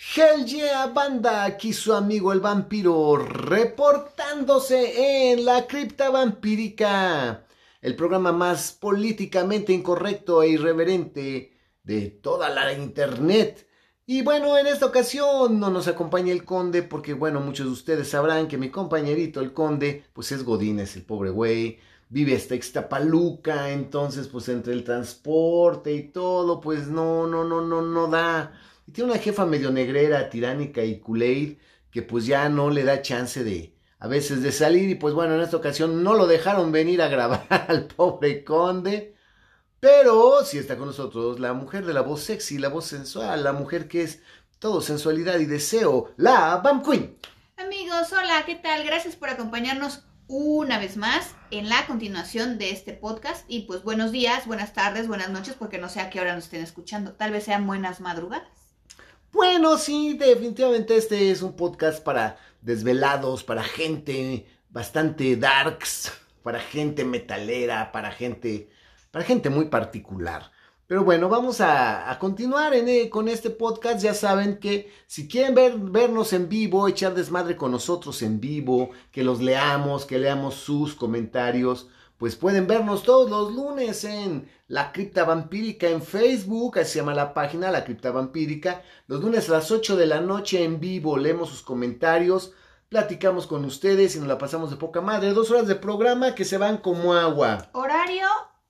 Hell yeah, banda, aquí su amigo el vampiro reportándose en la cripta vampírica, el programa más políticamente incorrecto e irreverente de toda la internet. Y bueno, en esta ocasión no nos acompaña el conde porque bueno, muchos de ustedes sabrán que mi compañerito el conde pues es Godínez, el pobre güey, vive hasta Ixtapaluca, entonces pues entre el transporte y todo pues no, no, no, no, no da. Y tiene una jefa medio negrera, tiránica y culeid, que pues ya no le da chance de, a veces de salir. Y pues bueno, en esta ocasión no lo dejaron venir a grabar al pobre conde. Pero sí está con nosotros la mujer de la voz sexy, la voz sensual, la mujer que es todo sensualidad y deseo, la Bam Queen. Amigos, hola, ¿qué tal? Gracias por acompañarnos una vez más en la continuación de este podcast. Y pues buenos días, buenas tardes, buenas noches, porque no sé a qué hora nos estén escuchando. Tal vez sean buenas madrugadas. Bueno, sí, definitivamente este es un podcast para desvelados, para gente bastante darks, para gente metalera, para gente, para gente muy particular. Pero bueno, vamos a, continuar eh, con este podcast. Ya saben que si quieren ver, vernos en vivo, echar desmadre con nosotros en vivo, que los leamos, que leamos sus comentarios, pues pueden vernos todos los lunes en La Cripta Vampírica en Facebook, así se llama la página, La Cripta Vampírica. Los lunes a las 8 de la noche en vivo leemos sus comentarios, platicamos con ustedes y nos la pasamos de poca madre. Dos horas de programa que se van como agua. Horario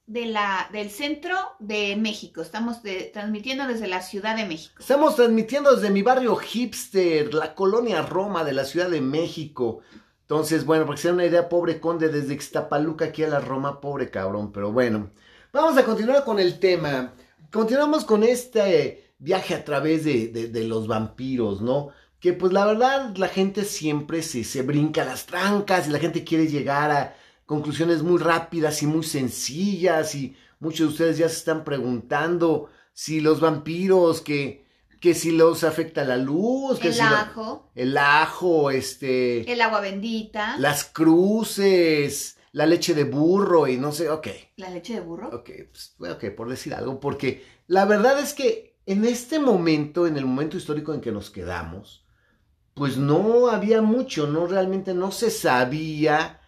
de la, del centro de México. Estamos transmitiendo desde la Ciudad de México. Estamos transmitiendo desde mi barrio hipster, la colonia Roma de la Ciudad de México. Entonces, bueno, para que sea una idea, pobre conde, desde Ixtapaluca aquí a la Roma, pobre cabrón, pero bueno. Vamos a continuar con el tema. Continuamos con este viaje a través de, los vampiros, ¿no? Que pues la verdad la gente siempre se, se brinca las trancas y la gente quiere llegar a conclusiones muy rápidas y muy sencillas y muchos de ustedes ya se están preguntando si los vampiros que que si los afecta la luz, que el ajo, el ajo, este, el agua bendita, las cruces, la leche de burro y no sé, ok. ¿La leche de burro? Ok, pues, ok, por decir algo, porque la verdad es que en este momento, en el momento histórico en que nos quedamos, pues no había mucho, no realmente no se sabía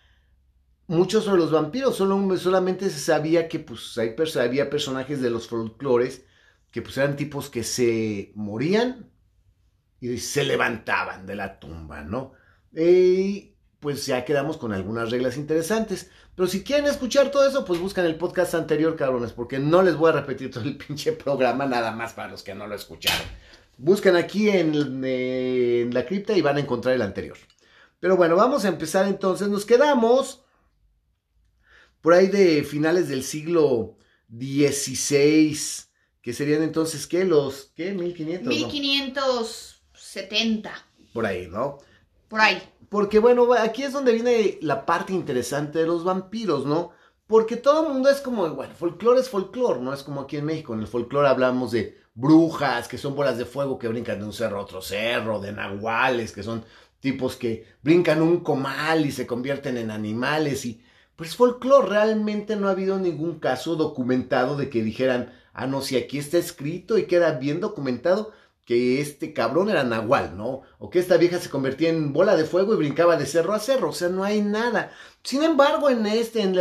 mucho sobre los vampiros, solo, solamente se sabía que pues hay, había personajes de los folclores que pues eran tipos que se morían y se levantaban de la tumba, ¿no? Y pues ya quedamos con algunas reglas interesantes. Pero si quieren escuchar todo eso, pues buscan el podcast anterior, cabrones, porque no les voy a repetir todo el pinche programa, nada más para los que no lo escucharon. Buscan aquí en, en la cripta y van a encontrar el anterior. Pero bueno, vamos a empezar entonces. Nos quedamos por ahí de finales del siglo XVI que serían entonces, ¿qué? Los, ¿qué? 1500. 1570. Por ahí, ¿no? Por ahí. Porque bueno, aquí es donde viene la parte interesante de los vampiros, ¿no? Porque todo el mundo es como, bueno, folclore es folclore, ¿no? Es como aquí en México, en el folclore hablamos de brujas, que son bolas de fuego que brincan de un cerro a otro cerro, de nahuales, que son tipos que brincan un comal y se convierten en animales y pues folclore, realmente no ha habido ningún caso documentado de que dijeran, Ah, no, si aquí está escrito y queda bien documentado que este cabrón era nahual, ¿no? O que esta vieja se convertía en bola de fuego y brincaba de cerro a cerro, o sea, no hay nada. Sin embargo, en este, en,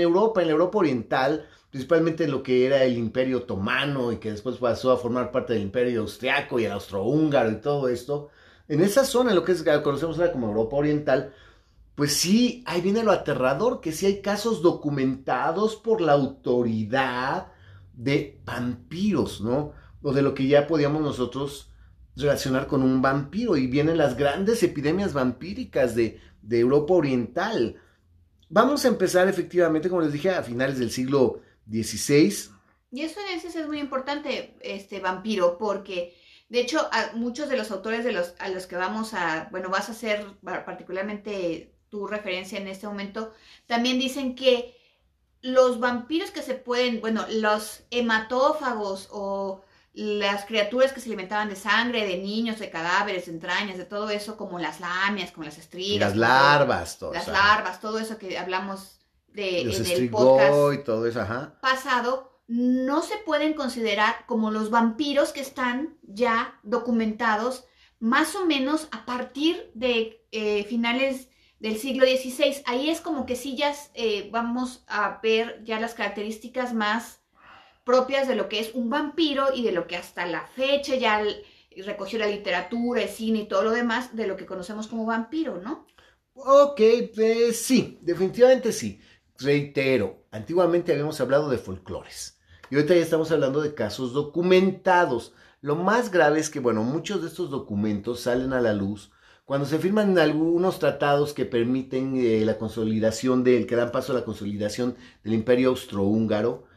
Europa, en la Europa Oriental, principalmente en lo que era el Imperio Otomano y que después pasó a formar parte del Imperio Austriaco y Austrohúngaro y todo esto, en esa zona, en lo que conocemos ahora como Europa Oriental, pues sí, ahí viene lo aterrador, que sí hay casos documentados por la autoridad de vampiros, ¿no? O de lo que ya podíamos nosotros relacionar con un vampiro. Y vienen las grandes epidemias vampíricas de, Europa Oriental. Vamos a empezar efectivamente, como les dije, a finales del siglo XVI. Y eso es muy importante, este vampiro, porque de hecho muchos de los autores de los, a los que vamos a, bueno, vas a hacer particularmente tu referencia en este momento, también dicen que los vampiros que se pueden, bueno, los hematófagos o las criaturas que se alimentaban de sangre, de niños, de cadáveres, de entrañas, de todo eso, como las lamias, como las estrigas. Las larvas, todo. Las larvas, todo eso que hablamos de, en el podcast y todo eso, pasado, no se pueden considerar como los vampiros que están ya documentados más o menos a partir de eh, finales del siglo XVI. Ahí es como que sí ya eh, vamos a ver ya las características más propias de lo que es un vampiro y de lo que hasta la fecha ya recogió la literatura, el cine y todo lo demás de lo que conocemos como vampiro, ¿no? Ok, pues sí, definitivamente sí. Reitero, antiguamente habíamos hablado de folclores y ahorita ya estamos hablando de casos documentados. Lo más grave es que, bueno, muchos de estos documentos salen a la luz cuando se firman algunos tratados que permiten eh, la consolidación del, que dan paso a la consolidación del imperio austrohúngaro,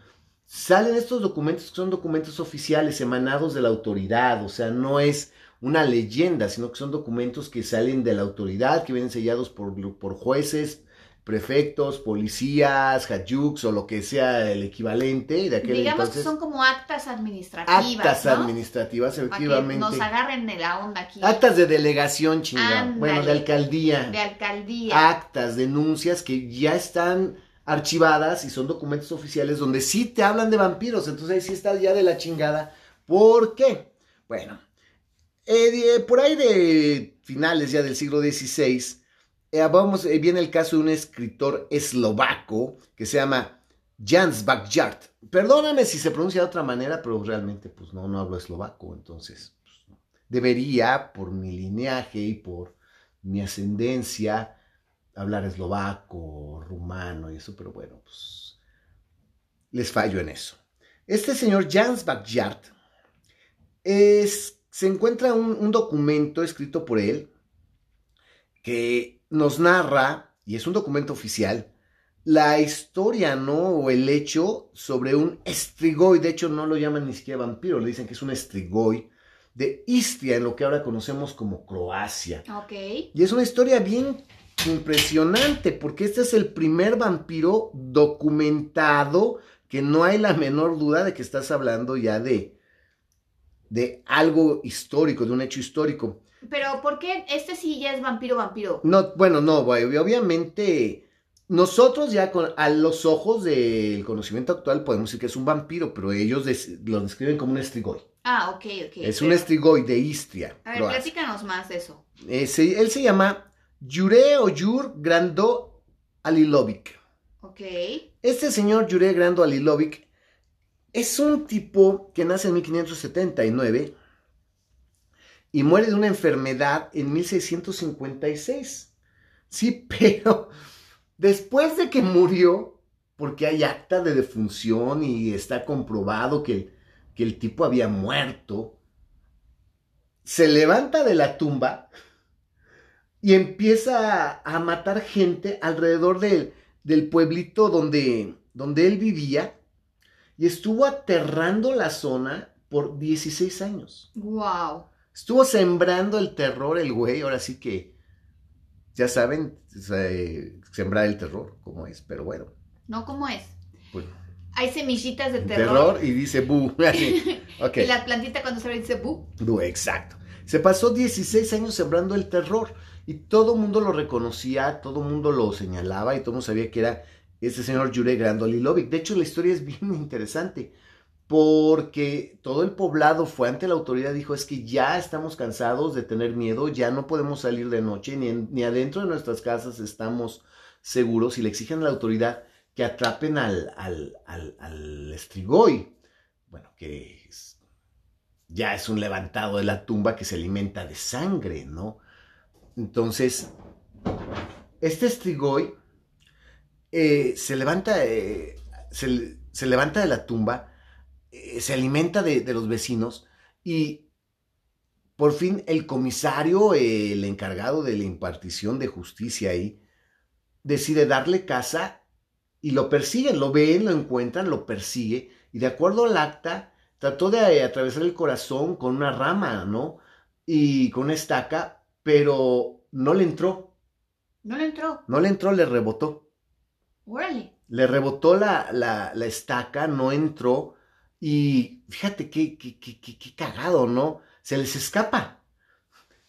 salen estos documentos que son documentos oficiales emanados de la autoridad, o sea, no es una leyenda, sino que son documentos que salen de la autoridad, que vienen sellados por, por jueces, prefectos, policías, hajjuks o lo que sea el equivalente de aquel Digamos que son como actas administrativas. Actas administrativas, efectivamente. Para que nos agarren de la onda aquí. Actas de delegación, chingada. Bueno, de alcaldía. De alcaldía. Actas, denuncias que ya están archivadas y son documentos oficiales donde sí te hablan de vampiros. Entonces ahí sí está ya de la chingada. ¿Por qué? Bueno, eh, por ahí de finales ya del siglo XVI vamos, eh, viene el caso de un escritor eslovaco que se llama Jans Bakjart. Perdóname si se pronuncia de otra manera, pero realmente pues no, no hablo eslovaco, entonces pues, debería, por mi lineaje y por mi ascendencia, hablar eslovaco, rumano y eso, pero bueno, pues les fallo en eso. Este señor Jans es, se encuentra un documento escrito por él que nos narra, y es un documento oficial, la historia, ¿no? O el hecho sobre un estrigoi, de hecho no lo llaman ni siquiera vampiro, le dicen que es un estrigoi de Istria, en lo que ahora conocemos como Croacia. Ok. Y es una historia bien impresionante, porque este es el primer vampiro documentado, que no hay la menor duda de que estás hablando ya de, de algo histórico, de un hecho histórico. Pero ¿por qué este sí ya es vampiro vampiro? No, bueno, no, obviamente nosotros ya con, a los ojos del conocimiento actual podemos decir que es un vampiro, pero ellos lo describen como un estrigoi. Ah, ok, ok. Es un estrigoi de Istria. A ver, platícanos más de eso. él se llama Jure o Grando Alilovic. Ok. Este señor Jure Grando Alilovic es un tipo que nace en 1579 y muere de una enfermedad en 1656. Sí, pero después de que murió, porque hay acta de defunción y está comprobado que, que el tipo había muerto, se levanta de la tumba y empieza a, matar gente alrededor del pueblito donde, donde él vivía y estuvo aterrando la zona por 16 años. ¡Wow! Estuvo sembrando el terror el güey, ahora sí que, ya saben, sembrar el terror, como es, pero bueno. No, ¿cómo es? Pues, Hay semillitas de terror. Terror y dice bu. Y la plantita cuando se ve dice bu. Bu, exacto. Se pasó 16 años sembrando el terror y todo el mundo lo reconocía, todo el mundo lo señalaba y todo el mundo sabía que era ese señor Jure Grandolilovic. De hecho, la historia es bien interesante porque todo el poblado fue ante la autoridad dijo, es que ya estamos cansados de tener miedo, ya no podemos salir de noche, ni, ni adentro de nuestras casas estamos seguros y le exigen a la autoridad que atrapen al, al, al, estrigoy, bueno, que ya es un levantado de la tumba que se alimenta de sangre, ¿no? Entonces, este estrigoy eh, se levanta, eh, se levanta de la tumba, eh, se alimenta de, los vecinos y por fin el comisario, el encargado de la impartición de justicia ahí, decide darle casa y lo persiguen, lo ven, lo encuentran, lo persigue y de acuerdo al acta trató de atravesar el corazón con una rama, ¿no? Y con una estaca, pero no le entró. No le entró. No le entró, le rebotó. Órale. Le rebotó la, la, la estaca, no entró y fíjate qué, qué, qué, qué, cagado, ¿no? Se les escapa.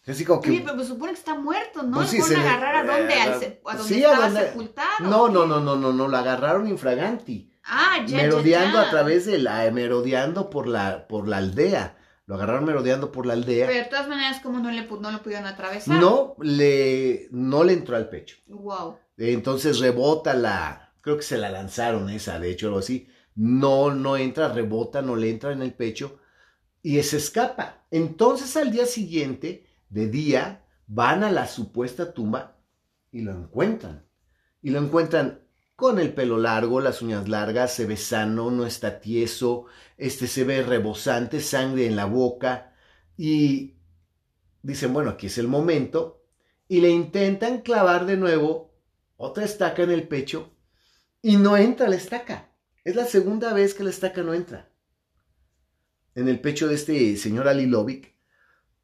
Así como que, Oye, pero pues supone que está muerto, ¿no? Pues sí, se agarrar a dónde, a donde sí, estaba sepultado. No, no, no, no, no, no, lo agarraron infraganti. Ah, ya, merodeando ya, ya. a través de la, merodeando por la, por la aldea. Lo agarraron merodeando por la aldea. Pero de todas maneras, ¿cómo no, le, no lo pudieron atravesar? No le, no le entró al pecho. Wow. Entonces rebota la, creo que se la lanzaron esa, de hecho, algo así. No, no entra, rebota, no le entra en el pecho y se escapa. Entonces al día siguiente, de día, van a la supuesta tumba y lo encuentran. Y lo encuentran con el pelo largo, las uñas largas, se ve sano, no está tieso, este se ve rebosante, sangre en la boca y dicen, bueno, aquí es el momento y le intentan clavar de nuevo otra estaca en el pecho y no entra la estaca. Es la segunda vez que la estaca no entra en el pecho de este señor Alilovic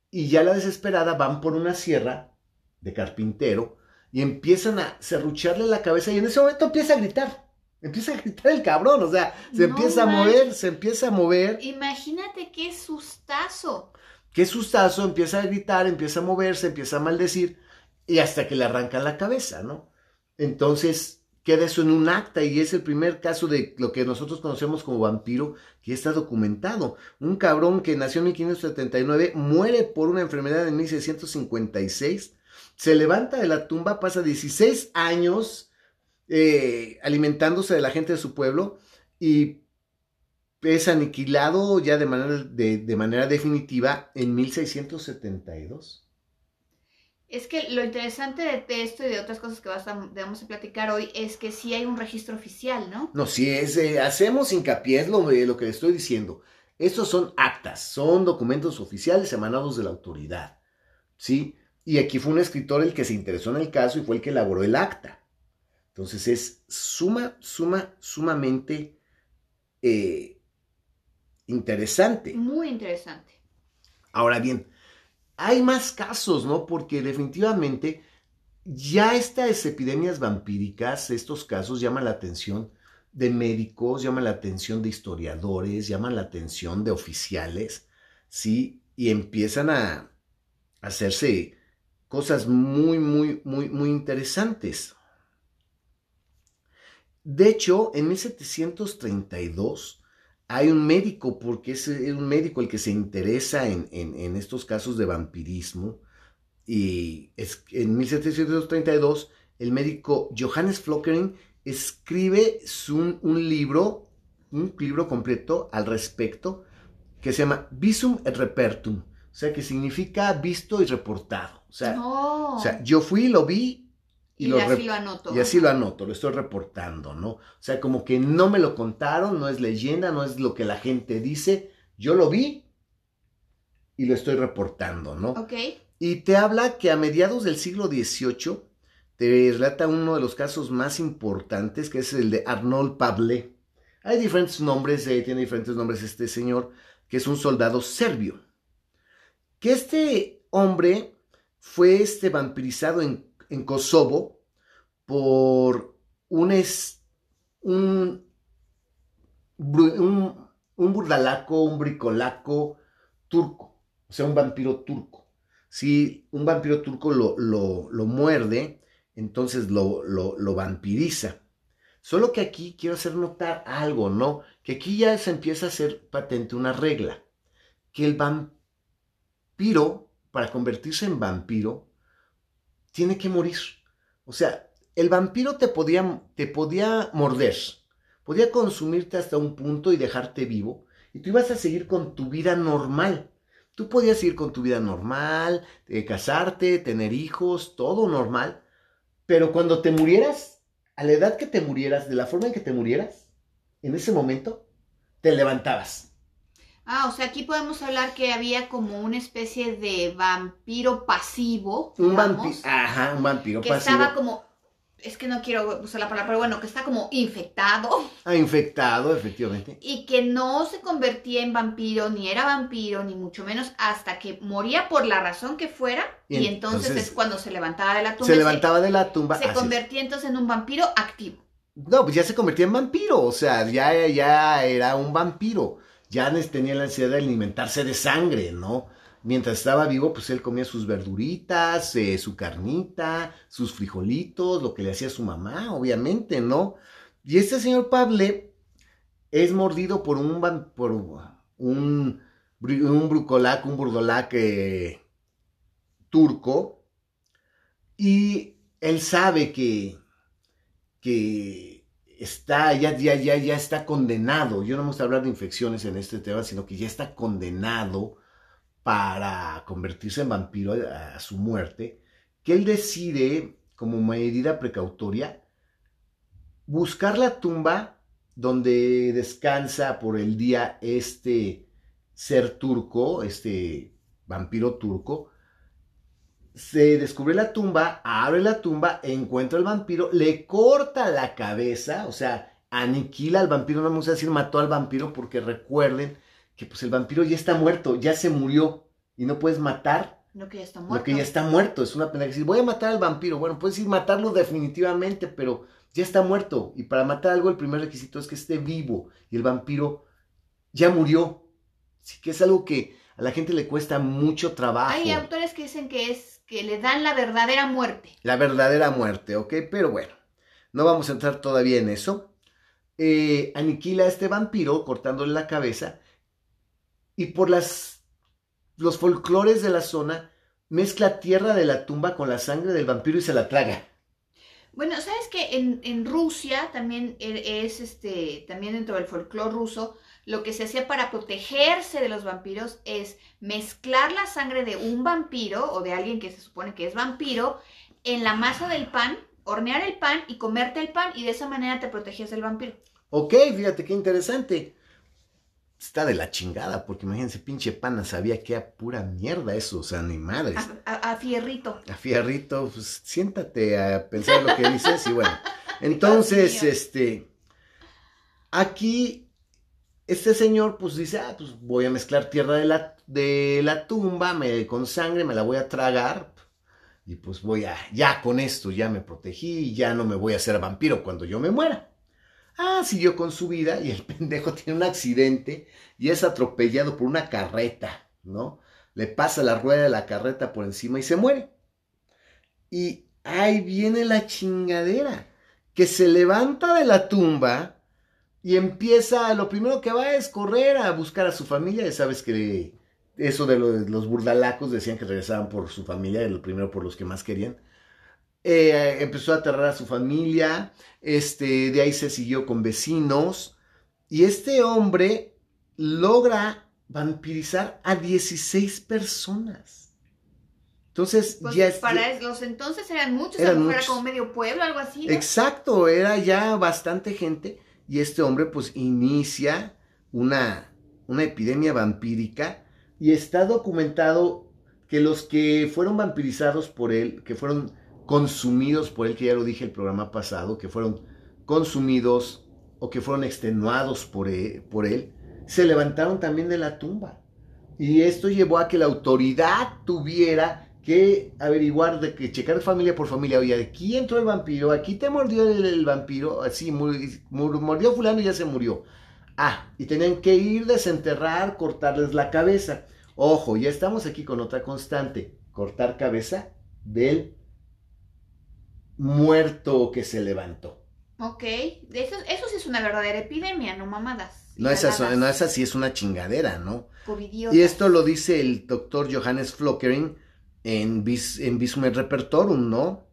y ya la desesperada van por una sierra de carpintero y empiezan a serrucharle la cabeza y en ese momento empieza a gritar. Empieza a gritar el cabrón, o sea, se No empieza a mover, se empieza a mover. Imagínate qué sustazo. Qué sustazo, empieza a gritar, empieza a moverse, empieza a maldecir y hasta que le arrancan la cabeza, ¿no? Entonces queda eso en un acta y es el primer caso de lo que nosotros conocemos como vampiro que está documentado. Un cabrón que nació en 1579 muere por una enfermedad en 1656, se levanta de la tumba, pasa 16 años eh, alimentándose de la gente de su pueblo y es aniquilado ya de manera, de, de manera definitiva en 1672. Es que lo interesante de, de esto y de otras cosas que vas a- vamos a platicar hoy es que sí hay un registro oficial, ¿no? No, si es, eh, hacemos hincapié, es lo, eh, lo que le estoy diciendo. Estos son actas, son documentos oficiales emanados de la autoridad, ¿sí? Y aquí fue un escritor el que se interesó en el caso y fue el que elaboró el acta. Entonces es suma, suma, sumamente eh, interesante. Muy interesante. Ahora bien, hay más casos, ¿no? Porque definitivamente ya estas epidemias vampíricas, estos casos llaman la atención de médicos, llaman la atención de historiadores, llaman la atención de oficiales, ¿sí? Y empiezan a hacerse cosas muy, muy, muy, muy interesantes. De hecho, en 1732 hay un médico, porque es un médico el que se interesa en, en- en estos casos de vampirismo, y es, en 1732 el médico Johannes Flockering escribe su- un libro, un libro completo al respecto, que se llama Visum et Repertum, o sea, que significa visto y reportado. O sea, o sea yo fui, lo vi y, y, lo así lo anoto. y así lo anoto, lo estoy reportando, ¿no? O sea, como que no me lo contaron, no es leyenda, no es lo que la gente dice, yo lo vi y lo estoy reportando, ¿no? Ok. Y te habla que a mediados del siglo XVIII te relata uno de los casos más importantes, que es el de Arnold Pavle. Hay diferentes nombres, eh, tiene diferentes nombres este señor, que es un soldado serbio. Que este hombre fue este vampirizado en, en Kosovo por un, es, un, un, un burdalaco, un bricolaco turco, o sea, un vampiro turco. Si un vampiro turco lo, lo, lo muerde, entonces lo, lo, lo vampiriza. Solo que aquí quiero hacer notar algo, ¿no? Que aquí ya se empieza a hacer patente una regla. Que el vampiro, para convertirse en vampiro, tiene que morir. O sea, el vampiro te podía, te podía morder, podía consumirte hasta un punto y dejarte vivo, y tú ibas a seguir con tu vida normal. Tú podías seguir con tu vida normal, eh, casarte, tener hijos, todo normal, pero cuando te murieras, a la edad que te murieras, de la forma en que te murieras, en ese momento, te levantabas. Ah, o sea, aquí podemos hablar que había como una especie de vampiro pasivo. Un vampiro, ajá, un vampiro Que pasivo. estaba como. Es que no quiero usar la palabra, pero bueno, que está como infectado Ah, infectado, efectivamente. y que no se convertía en vampiro, ni era vampiro, ni mucho menos, hasta que moría por la razón que fuera. Y Y, entonces, entonces es cuando se levantaba de la tumba. Se levantaba de la tumba. Se, convertía entonces en un vampiro activo. No, pues ya se convertía en vampiro, o sea, ya, ya era un vampiro. Ya nes- tenía la ansiedad de alimentarse de sangre, ¿no? Mientras estaba vivo, pues él comía sus verduritas, eh, su carnita, sus frijolitos, lo que le hacía su mamá, obviamente, ¿no? Y este señor Pable es mordido por un, por un, un brucolac, un burdolac eh, turco, y él sabe que, que está, ya, ya, ya, ya está condenado. Yo no vamos a hablar de infecciones en este tema, sino que ya está condenado para convertirse en vampiro a, a su muerte, que él decide, como medida precautoria, buscar la tumba donde descansa por el día este ser turco, este vampiro turco, se descubre la tumba, abre la tumba, encuentra al vampiro, le corta la cabeza, o sea, aniquila al vampiro, no vamos a decir mató al vampiro porque recuerden que pues el vampiro ya está muerto, ya se murió y no puedes matar lo que ya está muerto. Lo que ya está muerto, es una pena decir, voy a matar al vampiro, bueno, puedes ir matarlo definitivamente, pero ya está muerto y para matar algo el primer requisito es que esté vivo y el vampiro ya murió. Así que es algo que a la gente le cuesta mucho trabajo. Hay autores que dicen que es que le dan la verdadera muerte. La verdadera muerte, ¿ok? Pero bueno, no vamos a entrar todavía en eso. Eh, aniquila a este vampiro cortándole la cabeza y por las, los folclores de la zona mezcla tierra de la tumba con la sangre del vampiro y se la traga. Bueno, sabes que en, en, Rusia también e, es este, también dentro del folclore ruso, lo que se hacía para protegerse de los vampiros es mezclar la sangre de un vampiro o de alguien que se supone que es vampiro en la masa del pan, hornear el pan y comerte el pan y de esa manera te protegías del vampiro. Ok, fíjate qué interesante. Está de la chingada, porque imagínense, pinche pana sabía que era pura mierda eso, o sea, ni madres. A, fierrito. A fierrito, pues siéntate a pensar lo que dices y bueno. Entonces, este, aquí este señor pues dice, ah, pues voy a mezclar tierra de la, de la tumba me, con sangre, me la voy a tragar. Y pues voy a, ya con esto ya me protegí, ya no me voy a hacer vampiro cuando yo me muera. Ah, siguió con su vida y el pendejo tiene un accidente y es atropellado por una carreta, ¿no? Le pasa la rueda de la carreta por encima y se muere. Y ahí viene la chingadera, que se levanta de la tumba y empieza, lo primero que va es correr a buscar a su familia, ya sabes que eso de los, burdalacos decían que regresaban por su familia, lo primero por los que más querían. Eh, empezó a aterrar a su familia, este, de ahí se siguió con vecinos, y este hombre logra vampirizar a 16 personas. Entonces, pues ya Para los entonces eran muchos, eran era como medio pueblo, algo así. Exacto, era ya bastante gente y este hombre pues inicia una, una epidemia vampírica y está documentado que los que fueron vampirizados por él, que fueron consumidos por él, que ya lo dije el programa pasado, que fueron consumidos o que fueron extenuados por él, por él, se levantaron también de la tumba. Y esto llevó a que la autoridad tuviera que averiguar, de que checar familia por familia, oye, aquí entró el vampiro, aquí te mordió el, vampiro, así, mordió fulano y ya se murió. Ah, y tenían que ir, desenterrar, cortarles la cabeza. Ojo, ya estamos aquí con otra constante, cortar cabeza del muerto que se levantó. Ok, eso, eso sí es una verdadera epidemia, no mamadas. No es, no así, es una chingadera, ¿no? Y esto lo dice el doctor Johannes Flockering, en, Vis, en Repertorum, ¿no?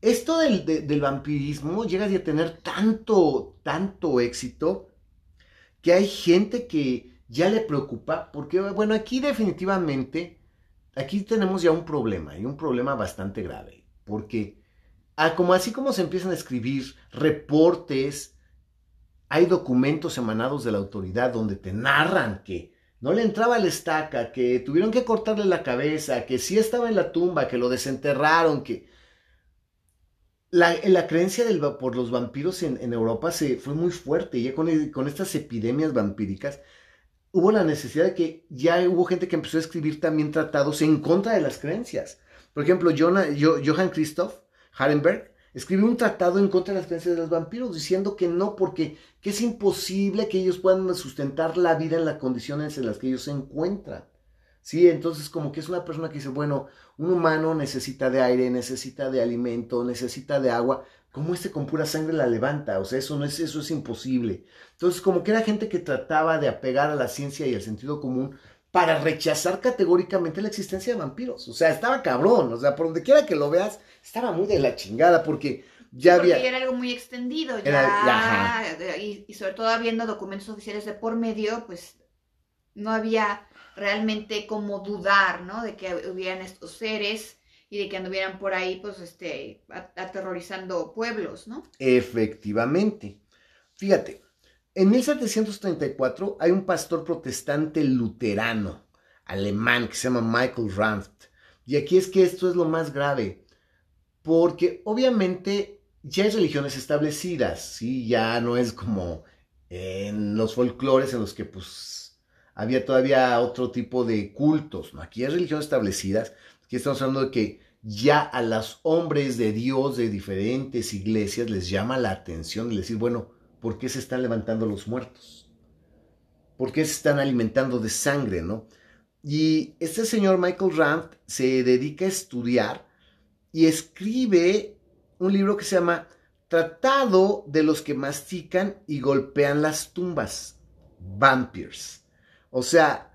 Esto del, del, vampirismo llega a tener tanto, tanto éxito que hay gente que ya le preocupa, porque, bueno, aquí definitivamente, aquí tenemos ya un problema, y un problema bastante grave, porque ah, como así como se empiezan a escribir reportes, hay documentos emanados de la autoridad donde te narran que no le entraba la estaca, que tuvieron que cortarle la cabeza, que sí estaba en la tumba, que lo desenterraron, que... La, creencia por los vampiros en, Europa se, fue muy fuerte, ya con, con, estas epidemias vampíricas hubo la necesidad de que ya hubo gente que empezó a escribir también tratados en contra de las creencias. Por ejemplo, Johann Christoph Harenberg escribió un tratado en contra de las creencias de los vampiros, diciendo que no, porque que es imposible que ellos puedan sustentar la vida en las condiciones en las que ellos se encuentran. Sí, entonces como que es una persona que dice, bueno, un humano necesita de aire, necesita de alimento, necesita de agua, ¿Cómo este con pura sangre la levanta? O sea, eso no es, eso es imposible. Entonces, como que era gente que trataba de apegar a la ciencia y al sentido común para rechazar categóricamente la existencia de vampiros. O sea, estaba cabrón. O sea, por donde quiera que lo veas, estaba muy de la chingada porque ya Porque había... era algo muy extendido, ya, Era- y, y sobre todo habiendo documentos oficiales de por medio, pues no había realmente como dudar, ¿no? De que hubieran estos seres y de que anduvieran por ahí, pues, este, aterrorizando pueblos, ¿no? Efectivamente. Fíjate, en 1734 hay un pastor protestante luterano alemán que se llama Michael Ranft. Y aquí es que esto es lo más grave, porque obviamente ya hay religiones establecidas, ¿sí? Ya no es como en los folclores en los que pues había todavía otro tipo de cultos. Aquí hay religiones establecidas, aquí estamos hablando de que ya a los hombres de Dios de diferentes iglesias les llama la atención y les decir, bueno, ¿por qué se están levantando los muertos? ¿Por qué se están alimentando de sangre, no? Y este señor Michael Ranft se dedica a estudiar y escribe un libro que se llama Tratado de los que mastican y golpean las tumbas, Vampires. O sea,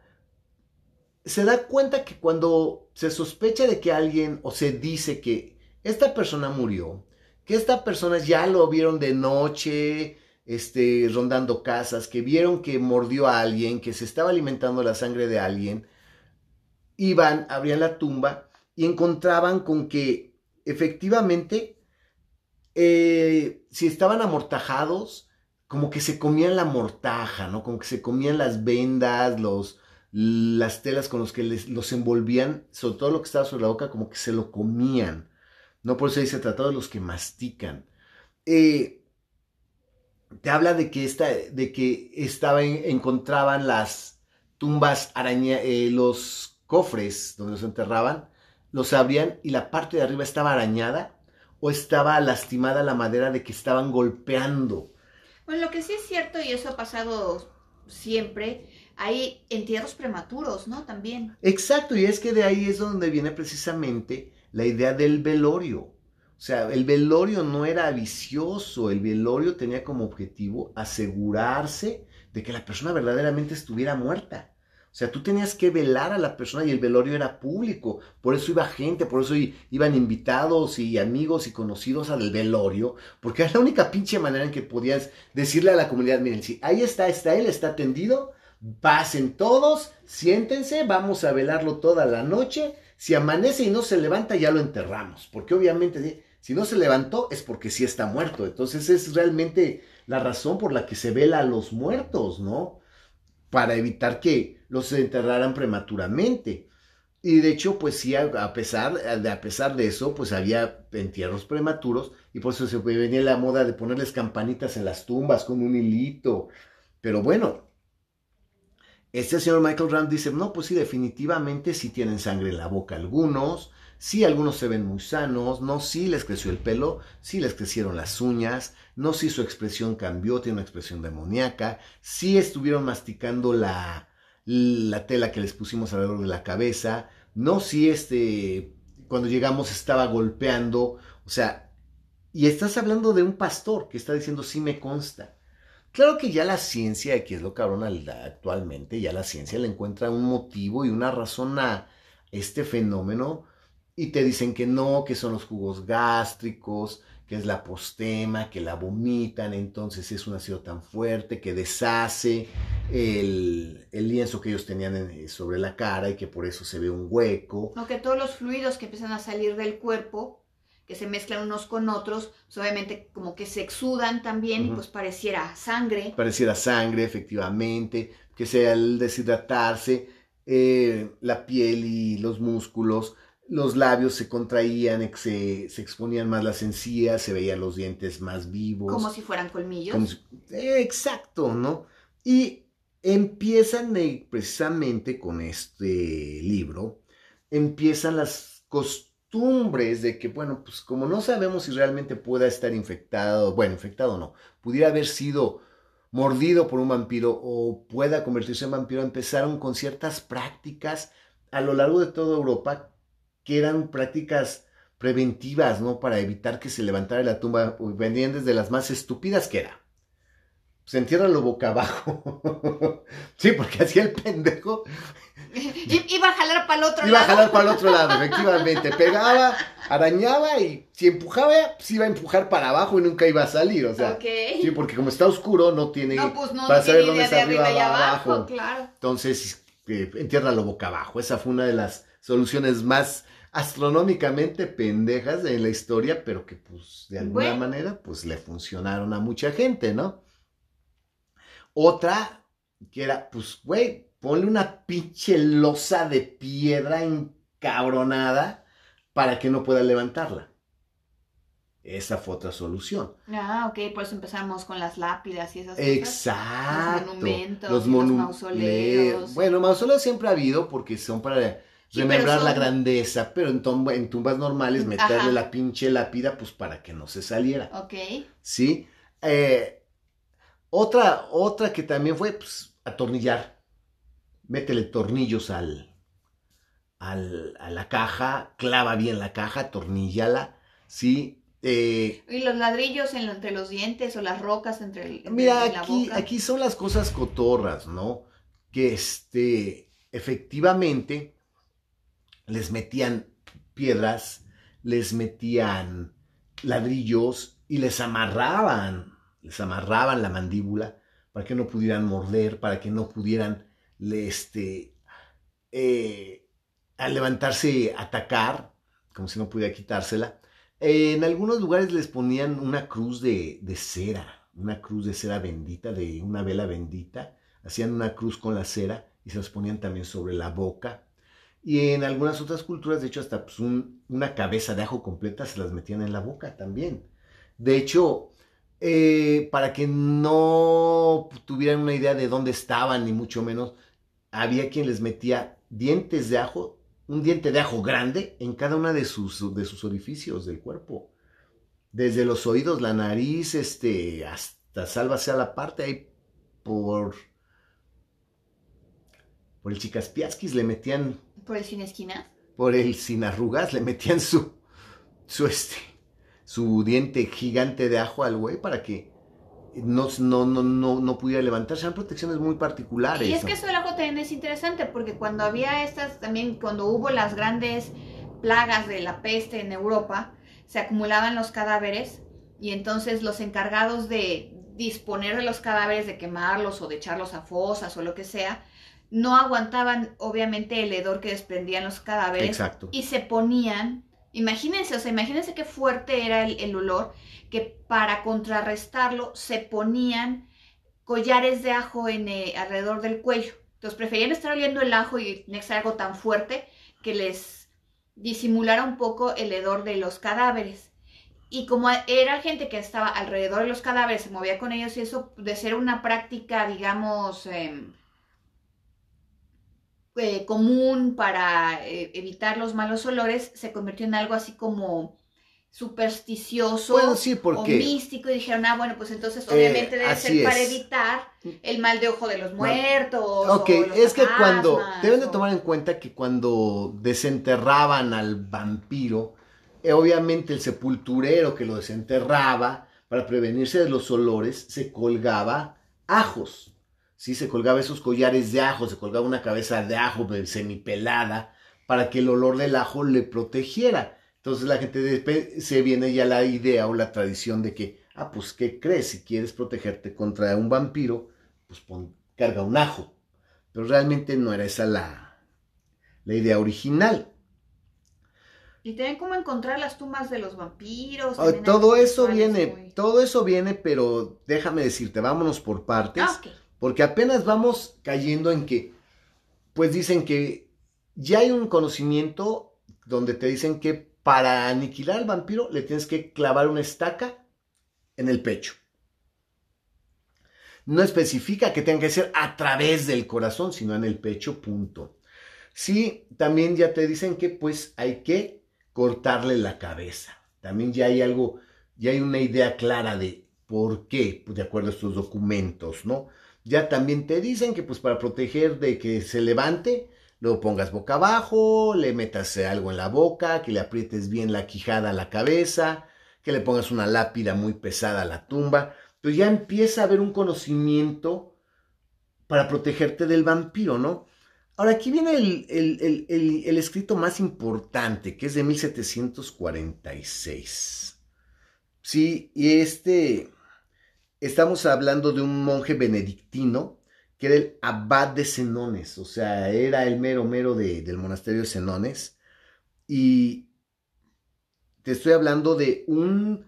se da cuenta que cuando se sospecha de que alguien o se dice que esta persona murió, que esta persona ya lo vieron de noche, este, rondando casas, que vieron que mordió a alguien, que se estaba alimentando la sangre de alguien, iban, abrían la tumba y encontraban con que efectivamente, eh, si estaban amortajados, como que se comían la mortaja, ¿no? Como que se comían las vendas, los, las telas con los que les, los envolvían, sobre todo lo que estaba sobre la boca, como que se lo comían. No por eso dice tratado de los que mastican. Eh, te habla de que, esta, de que estaba en- encontraban las tumbas araña, eh, los cofres donde los enterraban, los abrían y la parte de arriba estaba arañada o estaba lastimada la madera de que estaban golpeando. Bueno, lo que sí es cierto, y eso ha pasado siempre, hay entierros prematuros, ¿no? También. Exacto, y es que de ahí es donde viene precisamente la idea del velorio. O sea, el velorio no era vicioso, el velorio tenía como objetivo asegurarse de que la persona verdaderamente estuviera muerta. O sea, tú tenías que velar a la persona y el velorio era público. Por eso iba gente, por eso iban invitados y amigos y conocidos al velorio, porque era la única pinche manera en que podías decirle a la comunidad, miren, si ahí está, está él, está tendido, pasen todos, siéntense, vamos a velarlo toda la noche. Si amanece y no se levanta, ya lo enterramos, porque obviamente. Si no se levantó es porque sí está muerto. Entonces es realmente la razón por la que se vela a los muertos, ¿no? Para evitar que los enterraran prematuramente. Y de hecho, pues sí, a pesar de, a pesar de eso, pues había entierros prematuros y por eso se venía la moda de ponerles campanitas en las tumbas con un hilito. Pero bueno, este señor Michael Rand dice, no, pues sí, definitivamente sí tienen sangre en la boca algunos, sí algunos se ven muy sanos, no, sí les creció el pelo, sí les crecieron las uñas, no, sí su expresión cambió, tiene una expresión demoníaca, sí estuvieron masticando la, la tela que les pusimos alrededor de la cabeza, no, sí este, cuando llegamos estaba golpeando, o sea, y estás hablando de un pastor que está diciendo, sí me consta. Claro que ya la ciencia, aquí es lo cabrón al- actualmente, ya la ciencia le encuentra un motivo y una razón a este fenómeno y te dicen que no, que son los jugos gástricos, que es la postema, que la vomitan, entonces es un ácido tan fuerte que deshace el, el lienzo que ellos tenían en- sobre la cara y que por eso se ve un hueco. O que todos los fluidos que empiezan a salir del cuerpo, que se mezclan unos con otros, pues obviamente como que se exudan también y pues pareciera sangre. pareciera sangre, efectivamente, que sea el deshidratarse, eh, la piel y los músculos, los labios se contraían, se, se exponían más las encías, se veían los dientes más vivos. Como si fueran colmillos. si- eh, exacto, ¿no? Y empiezan eh, precisamente con este libro, empiezan las costumbres de que, bueno, pues como no sabemos si realmente pueda estar infectado, bueno, infectado no, pudiera haber sido mordido por un vampiro o pueda convertirse en vampiro, empezaron con ciertas prácticas a lo largo de toda Europa que eran prácticas preventivas, ¿no? Para evitar que se levantara la tumba. Venían desde las más estúpidas que era. Se entierra lo boca abajo. sí, porque hacía el pendejo. Iba a jalar para el otro lado. Iba a jalar para el otro lado, efectivamente. Pegaba, arañaba y si empujaba, pues iba a empujar para abajo y nunca iba a salir. O sea, sí, porque como está oscuro, no tiene no, pues no, para saber dónde está arriba y abajo. Claro. Entonces, eh, entiérralo boca abajo. Esa fue una de las soluciones más astronómicamente pendejas en la historia, pero que pues de alguna manera pues le funcionaron a mucha gente, ¿no? Otra que era, pues, güey, ponle una pinche losa de piedra encabronada para que no pueda levantarla. Esa fue otra solución. Ah, ok, por eso empezamos con las lápidas y esas cosas. Exacto. Los monumentos, los, mausoleos. Bueno, mausoleos siempre ha habido porque son para remembrar la grandeza, pero en, en tumbas normales meterle la pinche lápida pues para que no se saliera. Ok. ¿Sí? Eh, otra, otra que también fue, pues, atornillar. Métele tornillos al, al, a la caja, clava bien la caja, atornillala, ¿sí? Eh, y los ladrillos entre los dientes o las rocas entre, el, mira, aquí, aquí son las cosas cotorras, ¿no? Que este, efectivamente les metían piedras, les metían ladrillos y les amarraban, les amarraban la mandíbula para que no pudieran morder, para que no pudieran, este, eh, al levantarse, atacar, como si no pudiera quitársela en algunos lugares les ponían una cruz de, cera, una cruz de cera bendita, de una vela bendita. Hacían una cruz con la cera y se las ponían también sobre la boca. Y en algunas otras culturas, de hecho, hasta pues, una cabeza de ajo completa se las metían en la boca también. De hecho, eh, para que no tuvieran una idea de dónde estaban, ni mucho menos, había quien les metía dientes de ajo un diente de ajo grande en cada una de sus, de sus orificios del cuerpo. Desde los oídos, la nariz, este, hasta sálvase a la parte ahí por... Por el chicaspiasquis le metían... ¿Por el sin esquina? Por el sin arrugas le metían su... Su este... Su diente gigante de ajo al güey para que no, no, no, no, no pudiera levantarse. Eran protecciones muy particulares. Y es que eso del ajo también es interesante, porque cuando había estas, también cuando hubo las grandes plagas de la peste en Europa, se acumulaban los cadáveres y entonces los encargados de disponer de los cadáveres, de quemarlos o de echarlos a fosas o lo que sea, no aguantaban obviamente el hedor que desprendían los cadáveres Exacto. y se ponían Imagínense, o sea, imagínense qué fuerte era el, olor, que para contrarrestarlo se ponían collares de ajo en, eh, alrededor del cuello. Entonces preferían estar oliendo el ajo y no ser algo tan fuerte que les disimulara un poco el hedor de los cadáveres. Y como era gente que estaba alrededor de los cadáveres, se movía con ellos y eso de ser una práctica, digamos, em, eh, común para eh, evitar los malos olores se convirtió en algo así como supersticioso o místico y dijeron, ah, bueno, pues entonces eh, obviamente debe ser para evitar el mal de ojo de los muertos. Ok, es que cuando, deben de tomar en cuenta que cuando desenterraban al vampiro, obviamente el sepulturero que lo desenterraba, para prevenirse de los olores, se colgaba ajos. ¿Sí? Se colgaba esos collares de ajo, se colgaba una cabeza de ajo semipelada para que el olor del ajo le protegiera. Entonces la gente se viene ya la idea o la tradición de que, ah, pues, ¿qué crees? Si quieres protegerte contra un vampiro, pues pon, carga un ajo. Pero realmente no era esa la, la idea original. Y también cómo encontrar las tumbas de los vampiros. Todo eso viene, todo eso viene, pero déjame decirte, vámonos por partes. Ah, porque apenas vamos cayendo en que, pues dicen que ya hay un conocimiento donde te dicen que para aniquilar al vampiro le tienes que clavar una estaca en el pecho. No especifica que tenga que ser a través del corazón, sino en el pecho, punto. Sí, también ya te dicen que pues hay que cortarle la cabeza. También ya hay algo, ya hay una idea clara de por qué, de acuerdo a estos documentos, ¿no? Ya también te dicen que pues para proteger de que se levante, luego pongas boca abajo, le metas algo en la boca, que le aprietes bien la quijada a la cabeza, que le pongas una lápida muy pesada a la tumba. Entonces ya empieza a haber un conocimiento para protegerte del vampiro, ¿no? Ahora aquí viene el, el escrito más importante, que es de 1746. Sí, y este, estamos hablando de un monje benedictino que era el abad de Senones, o sea, era el mero mero del monasterio de Senones. Y te estoy hablando de un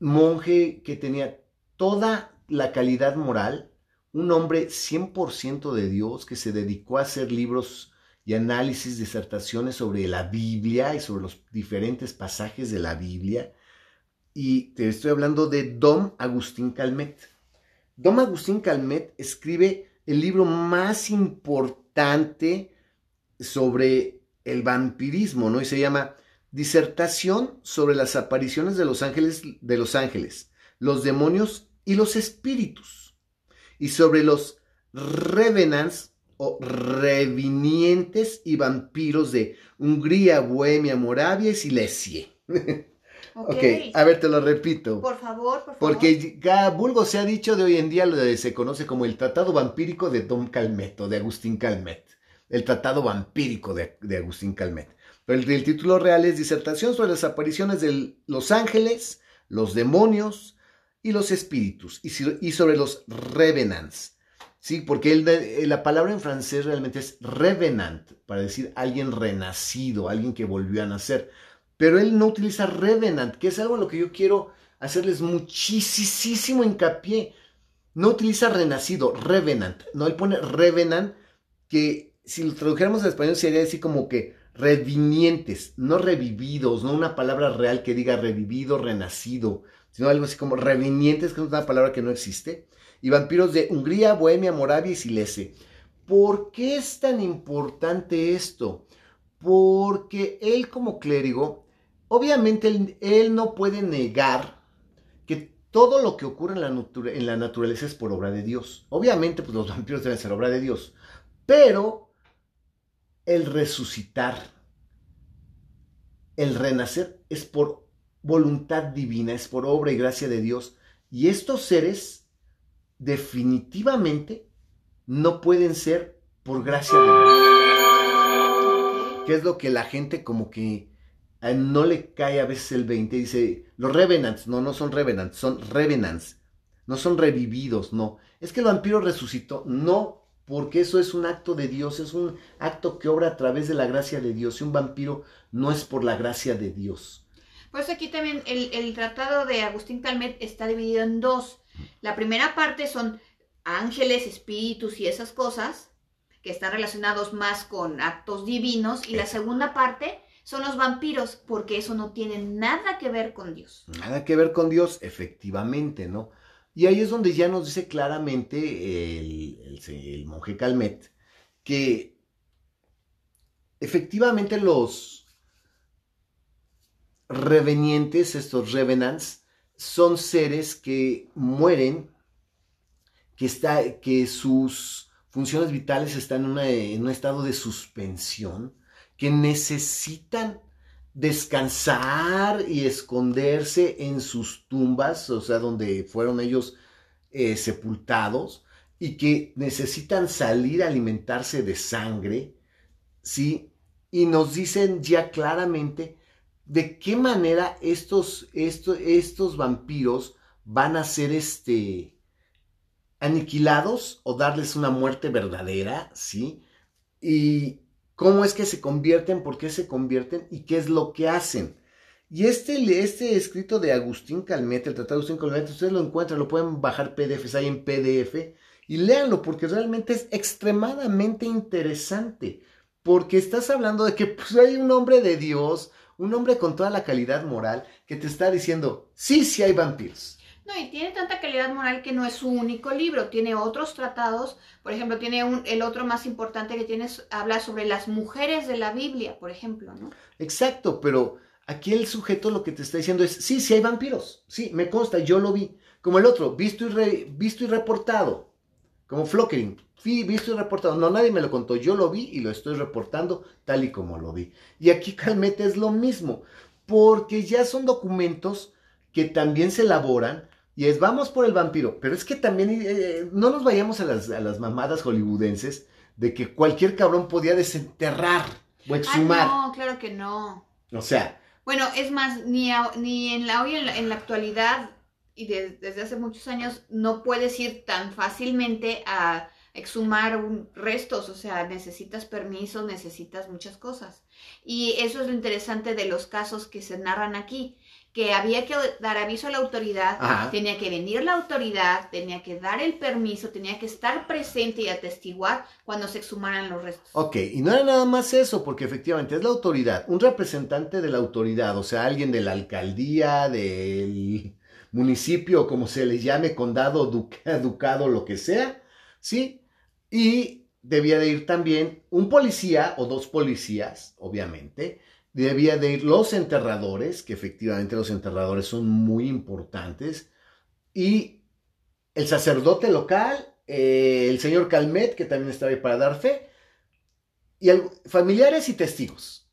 monje que tenía toda la calidad moral, un hombre 100% de Dios que se dedicó a hacer libros y análisis, disertaciones sobre la Biblia y sobre los diferentes pasajes de la Biblia. Y te estoy hablando de Dom Agustín Calmet. Don Agustín Calmet escribe el libro más importante sobre el vampirismo, ¿no? Y se llama Disertación sobre las apariciones de los ángeles, de los ángeles, los demonios y los espíritus. Y sobre los revenants o revinientes y vampiros de Hungría, Bohemia, Moravia y Silesia. ok, a ver, te lo repito. Por favor, por favor. Porque cada vulgo se ha dicho de hoy en día lo de, se conoce como el Tratado Vampírico de Don Calmet de Agustín Calmet. El Tratado Vampírico de, Agustín Calmet. Pero el, título real es Disertación sobre las apariciones de los ángeles, los demonios y los espíritus. Y, y sobre los revenants. Sí, porque la palabra en francés realmente es revenant, para decir alguien renacido, alguien que volvió a nacer pero él no utiliza Revenant, que es algo en lo que yo quiero hacerles muchísimo hincapié. No utiliza renacido, Revenant. No, él pone Revenant, que si lo tradujéramos al español sería así como que revinientes, no revividos, no una palabra real que diga revivido, renacido, sino algo así como revinientes, que es una palabra que no existe. Y vampiros de Hungría, Bohemia, Moravia y Silese. ¿Por qué es tan importante esto? Porque él como clérigo obviamente él, no puede negar que todo lo que ocurre en la, naturaleza es por obra de Dios. Obviamente, pues los vampiros deben ser obra de Dios. Pero el resucitar, el renacer, es por voluntad divina, es por obra y gracia de Dios. Y estos seres definitivamente no pueden ser por gracia de Dios. Que es lo que la gente como que no le cae a veces el 20 y dice, los revenants, no, no son revenants, son revenants, no son revividos, no. Es que el vampiro resucitó, no, porque eso es un acto de Dios, es un acto que obra a través de la gracia de Dios y un vampiro no es por la gracia de Dios. Pues aquí también el, el tratado de Agustín Calmet está dividido en dos. La primera parte son ángeles, espíritus y esas cosas que están relacionados más con actos divinos y la segunda parte son los vampiros, porque eso no tiene nada que ver con Dios. Nada que ver con Dios, efectivamente, ¿no? Y ahí es donde ya nos dice claramente el, monje Calmet que efectivamente los revenientes, estos revenants, son seres que mueren, que, está, que sus funciones vitales están en un estado de suspensión, que necesitan descansar y esconderse en sus tumbas, o sea, donde fueron ellos eh, sepultados, y que necesitan salir a alimentarse de sangre, ¿sí? Y nos dicen ya claramente de qué manera estos, estos, estos vampiros van a ser este, aniquilados o darles una muerte verdadera, ¿sí? Y, cómo es que se convierten, por qué se convierten y qué es lo que hacen. Y este, este escrito de Agustín Calmete, el Tratado de Agustín Calmete, ustedes lo encuentran, lo pueden bajar PDFs ahí en PDF y léanlo porque realmente es extremadamente interesante. Porque estás hablando de que pues, hay un hombre de Dios, un hombre con toda la calidad moral, que te está diciendo, sí, sí hay vampiros no, y tiene tanta calidad moral que no es su único libro, tiene otros tratados, por ejemplo, tiene un, el otro más importante que tiene, habla sobre las mujeres de la Biblia, por ejemplo, ¿no? Exacto, pero aquí el sujeto lo que te está diciendo es, sí, sí hay vampiros, sí, me consta, yo lo vi, como el otro, visto y, visto y reportado, como Flockering. Fui, vi, estoy reportando. No, nadie me lo contó. Yo lo vi y lo estoy reportando tal y como lo vi. Y aquí Calmette es lo mismo, porque ya son documentos que también se elaboran y es vamos por el vampiro. Pero es que también eh, eh, no nos vayamos a las, a las mamadas hollywoodenses de que cualquier cabrón podía desenterrar o exhumar. Ah, no, claro que no. O sea. Bueno, es más, ni, ni en la hoy en la, en la actualidad y desde hace muchos años no puedes ir tan fácilmente a exhumar un, restos, o sea, necesitas permisos, necesitas muchas cosas. Y eso es lo interesante de los casos que se narran aquí, que había que dar aviso a la autoridad, tenía que venir la autoridad, tenía que dar el permiso, tenía que estar presente y atestiguar cuando se exhumaran los restos. Ok, y no era nada más eso, porque efectivamente es la autoridad, un representante de la autoridad, o sea, alguien de la alcaldía, del municipio, como se le llame, condado, ducado, lo que sea, ¿sí? Y debía de ir también un policía o dos policías, obviamente, debía de ir los enterradores, que efectivamente los enterradores son muy importantes, y el sacerdote local, eh, el señor Calmet, que también estaba ahí para dar fe, y familiares y testigos.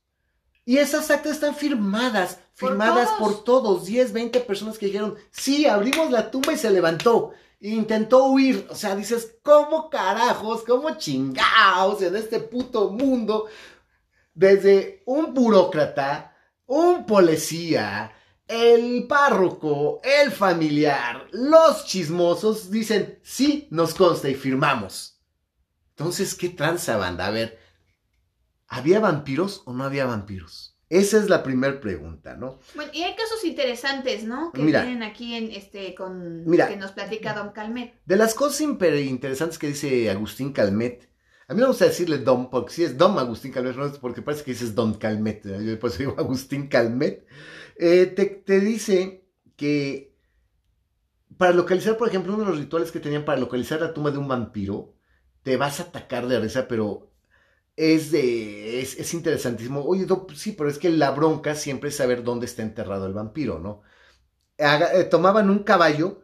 Y esas actas están firmadas, firmadas por todos, 10, 20 personas que dijeron, sí, abrimos la tumba y se levantó. E intentó huir, o sea, dices, ¿cómo carajos, cómo chingados en este puto mundo desde un burócrata, un policía, el párroco, el familiar, los chismosos dicen, sí, nos consta y firmamos. Entonces, ¿qué tranza, banda? A ver, ¿había vampiros o no había vampiros? Esa es la primera pregunta, ¿no? Bueno, y hay casos interesantes, ¿no? Que vienen aquí en este con que nos platica Don Calmet. De las cosas interesantes que dice Agustín Calmet, a mí me gusta decirle Dom, porque si es Dom Agustín Calmet, porque parece que dices Don Calmet, yo eso digo Agustín Calmet, eh, te, dice que para localizar, por ejemplo, uno de los rituales que tenían para localizar la tumba de un vampiro, te vas a atacar de risa, pero es de es, interesantísimo. Oye, sí, pero es que la bronca siempre es saber dónde está enterrado el vampiro, ¿no? Eh, tomaban un caballo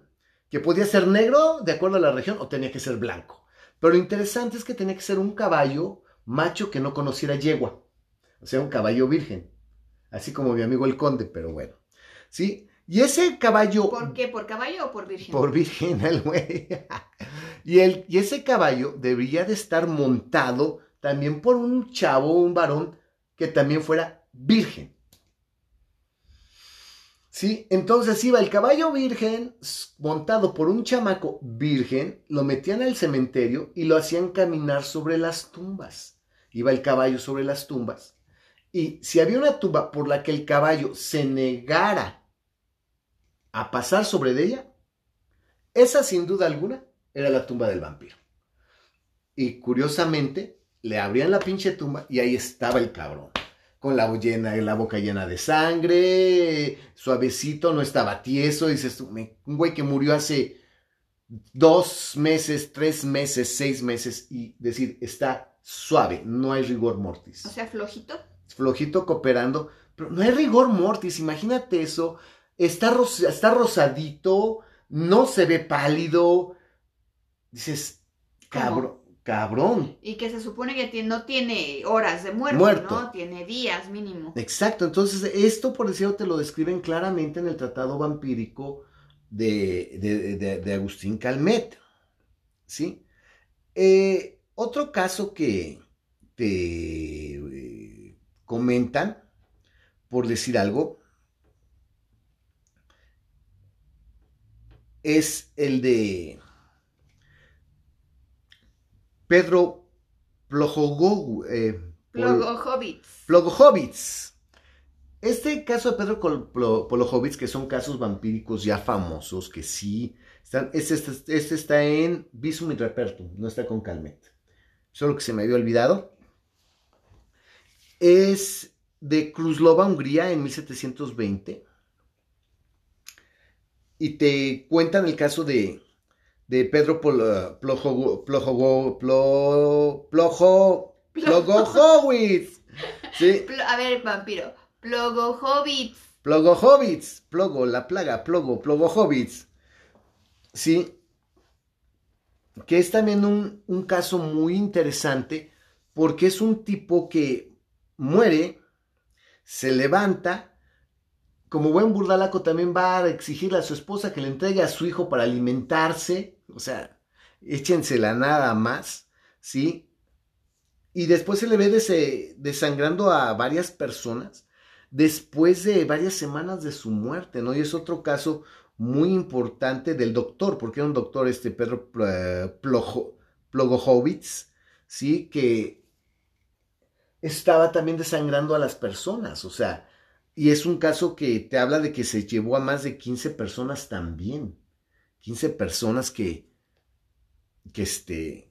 que podía ser negro de acuerdo a la región o tenía que ser blanco. Pero lo interesante es que tenía que ser un caballo macho que no conociera yegua. O sea, un caballo virgen. Así como mi amigo el conde, pero bueno. ¿Sí? Y ese caballo... ¿Por qué? ¿Por caballo o por virgen? Por virgen, el güey. y, el, y ese caballo debería de estar montado también por un chavo, un varón, que también fuera virgen. ¿Sí? Entonces iba el caballo virgen montado por un chamaco virgen, lo metían al cementerio y lo hacían caminar sobre las tumbas. Iba el caballo sobre las tumbas. Y si había una tumba por la que el caballo se negara a pasar sobre ella, esa sin duda alguna era la tumba del vampiro. Y curiosamente, le abrían la pinche tumba y ahí estaba el cabrón con la, llena, la boca llena de sangre, suavecito, no estaba tieso, dices un güey que murió hace dos meses, tres meses, seis meses, y decir, está suave, no hay rigor mortis. O sea, flojito. Flojito cooperando, pero no hay rigor mortis, imagínate eso, está, está rosadito, no se ve pálido, dices, cabrón, cabrón. Y que se supone que no tiene horas de muerto, ¿no? Tiene días mínimo. Exacto, entonces esto, por decirlo, te lo describen claramente en el Tratado Vampírico de, de, Agustín Calmet. ¿Sí? Eh, otro caso que te eh, comentan, por decir algo, es el de Pedro eh, Plogohovitz. Este caso de Pedro Plogohovitz, que son casos vampíricos ya famosos, que sí están, este, este, este está en Visum y Repertum, no está con Calmet. Solo que se me había olvidado. Es de Cruzlova, Hungría, en 1720. Y te cuentan el caso de de Pedro Plojo, Plojo, Plojo, Plogojowitz. ¿Sí? A ver, vampiro. Plogojowitz. Plogojowitz. Plogo, la plaga, Plogo, Plogojowitz. Sí. que es también un, un caso muy interesante porque es un tipo que muere, se levanta, como buen burdalaco también va a exigirle a su esposa que le entregue a su hijo para alimentarse, o sea, échensela nada más, ¿sí? Y después se le ve desangrando a varias personas después de varias semanas de su muerte, ¿no? Y es otro caso muy importante del doctor, porque era un doctor, este Pedro Plogojovitz, ¿sí? Que estaba también desangrando a las personas, o sea, y es un caso que te habla de que se llevó a más de 15 personas también, 15 personas que, que este,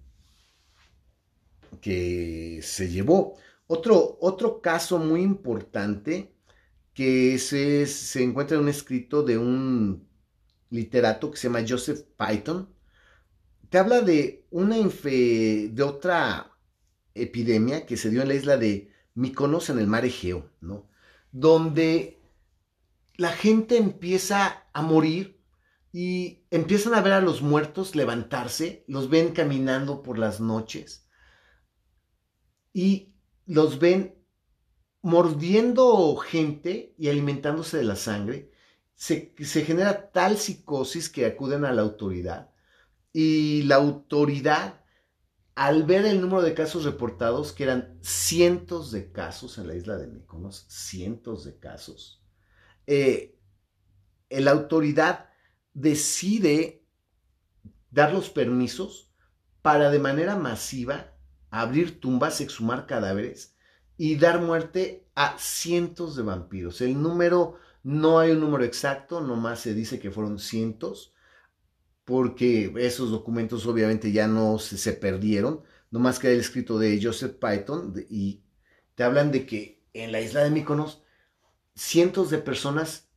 que se llevó. Otro, otro caso muy importante que se, se encuentra en un escrito de un literato que se llama Joseph Python, te habla de una de otra epidemia que se dio en la isla de Mykonos en el mar Egeo, ¿no? Donde la gente empieza a morir y empiezan a ver a los muertos levantarse, los ven caminando por las noches y los ven mordiendo gente y alimentándose de la sangre. Se, genera tal psicosis que acuden a la autoridad y la autoridad al ver el número de casos reportados, que eran cientos de casos en la isla de Mykonos, cientos de casos, eh, la autoridad decide dar los permisos para de manera masiva abrir tumbas, exhumar cadáveres y dar muerte a cientos de vampiros. El número no hay un número exacto, nomás se dice que fueron cientos, porque esos documentos obviamente ya no se, perdieron, nomás queda el escrito de Joseph Python y te hablan de que en la isla de Mykonos cientos de personas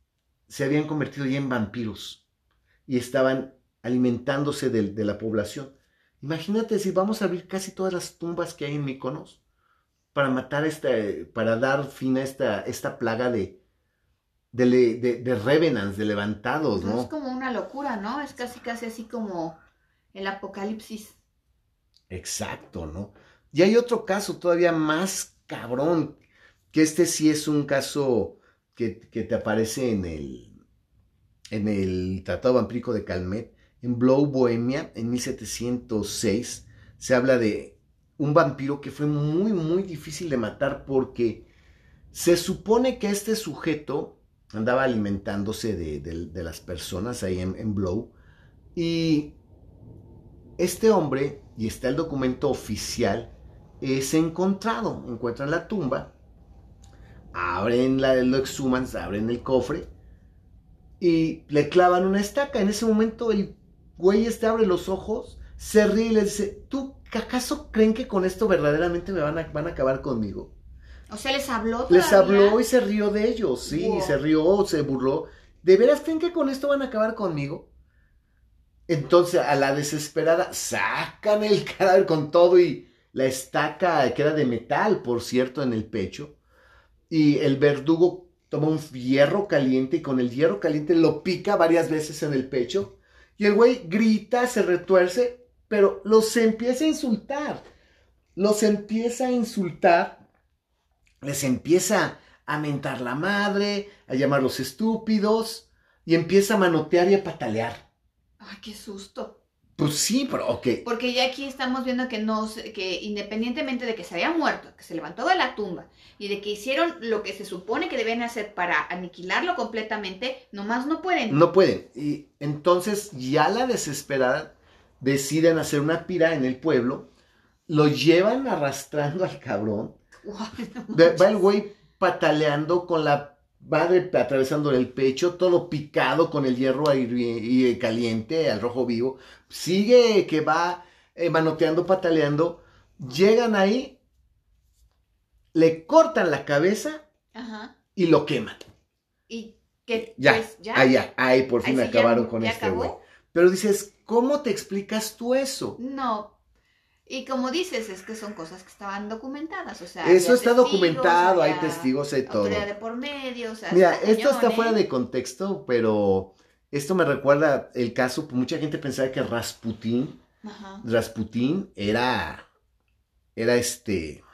se habían convertido ya en vampiros y estaban alimentándose de, la población. Imagínate si vamos a abrir casi todas las tumbas que hay en Mykonos para matar esta, para dar fin a esta, esta plaga de, de, de, revenants, de levantados, ¿no? Es como una locura, ¿no? Es casi, casi así como el apocalipsis. Exacto, ¿no? Y hay otro caso todavía más cabrón, que este sí es un caso que, que te aparece en el, en el Tratado Vampírico de Calmet, en Blow, Bohemia, en 1706, se habla de un vampiro que fue muy, muy difícil de matar porque se supone que este sujeto andaba alimentándose de, las personas ahí en, Blow. Y este hombre, y está el documento oficial, es encontrado, encuentran la tumba, abren la, lo exhuman, abren el cofre y le clavan una estaca. En ese momento el güey este abre los ojos, se ríe y le dice, ¿tú acaso creen que con esto verdaderamente me van a, van a acabar conmigo? O sea, les habló Les habló y se rió de ellos, sí, se rió, se burló. ¿De veras creen que con esto van a acabar conmigo? Entonces, a la desesperada, sacan el cadáver con todo y la estaca que era de metal, por cierto, en el pecho. Y el verdugo toma un hierro caliente y con el hierro caliente lo pica varias veces en el pecho. Y el güey grita, se retuerce, pero los empieza a insultar. Los empieza a insultar les empieza a mentar la madre, a llamarlos estúpidos, y empieza a manotear y a patalear. Ay, qué susto. Pues sí, pero ok. Porque ya aquí estamos viendo que no, que independientemente de que se había muerto, que se levantó de la tumba y de que hicieron lo que se supone que deben hacer para aniquilarlo completamente, nomás no pueden. No pueden. Y entonces ya la desesperada deciden hacer una pira en el pueblo, lo llevan arrastrando al cabrón va el güey pataleando con la madre atravesándole el pecho, todo picado con el hierro ahí, caliente, al rojo vivo. Sigue que va eh, manoteando, pataleando. Llegan ahí, le cortan la cabeza y lo queman. Y que ya, pues, ya, ahí, ahí por fin acabaron con este güey. Pero dices, ¿cómo te explicas tú eso? No, y como dices, es que son cosas que estaban documentadas, o sea... Eso está documentado, hay testigos, hay todo. de por medio, o sea... Mira, esto está fuera de contexto, pero esto me recuerda el caso, mucha gente pensaba que Rasputín Rasputín era, era este,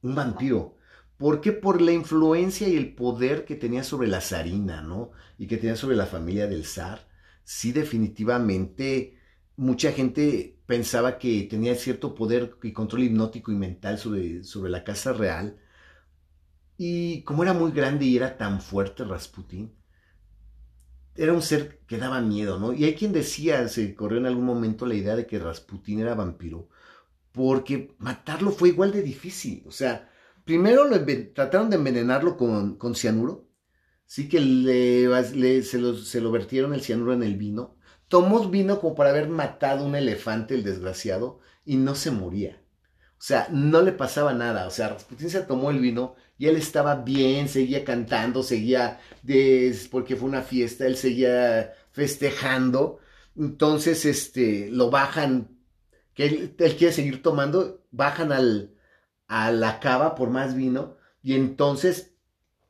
un vampiro. ¿Por qué? Por la influencia y el poder que tenía sobre la zarina, ¿no? Y que tenía sobre la familia del zar. Sí, definitivamente, mucha gente pensaba que tenía cierto poder y control hipnótico y mental sobre, sobre la casa real. Y como era muy grande y era tan fuerte Rasputín, era un ser que daba miedo, ¿no? Y hay quien decía, se corrió en algún momento la idea de que Rasputín era vampiro, porque matarlo fue igual de difícil. O sea, primero lo trataron de envenenarlo con, con cianuro, sí que le, se, lo, se, lo, vertieron el cianuro en el vino. Tomó vino como para haber matado un elefante, el desgraciado, y no se moría. O sea, no le pasaba nada. O sea, Rasputín se tomó el vino y él estaba bien, seguía cantando, seguía, porque fue una fiesta, él seguía festejando. Entonces, este, lo bajan, que él, quiere seguir tomando, bajan al, a la cava por más vino y entonces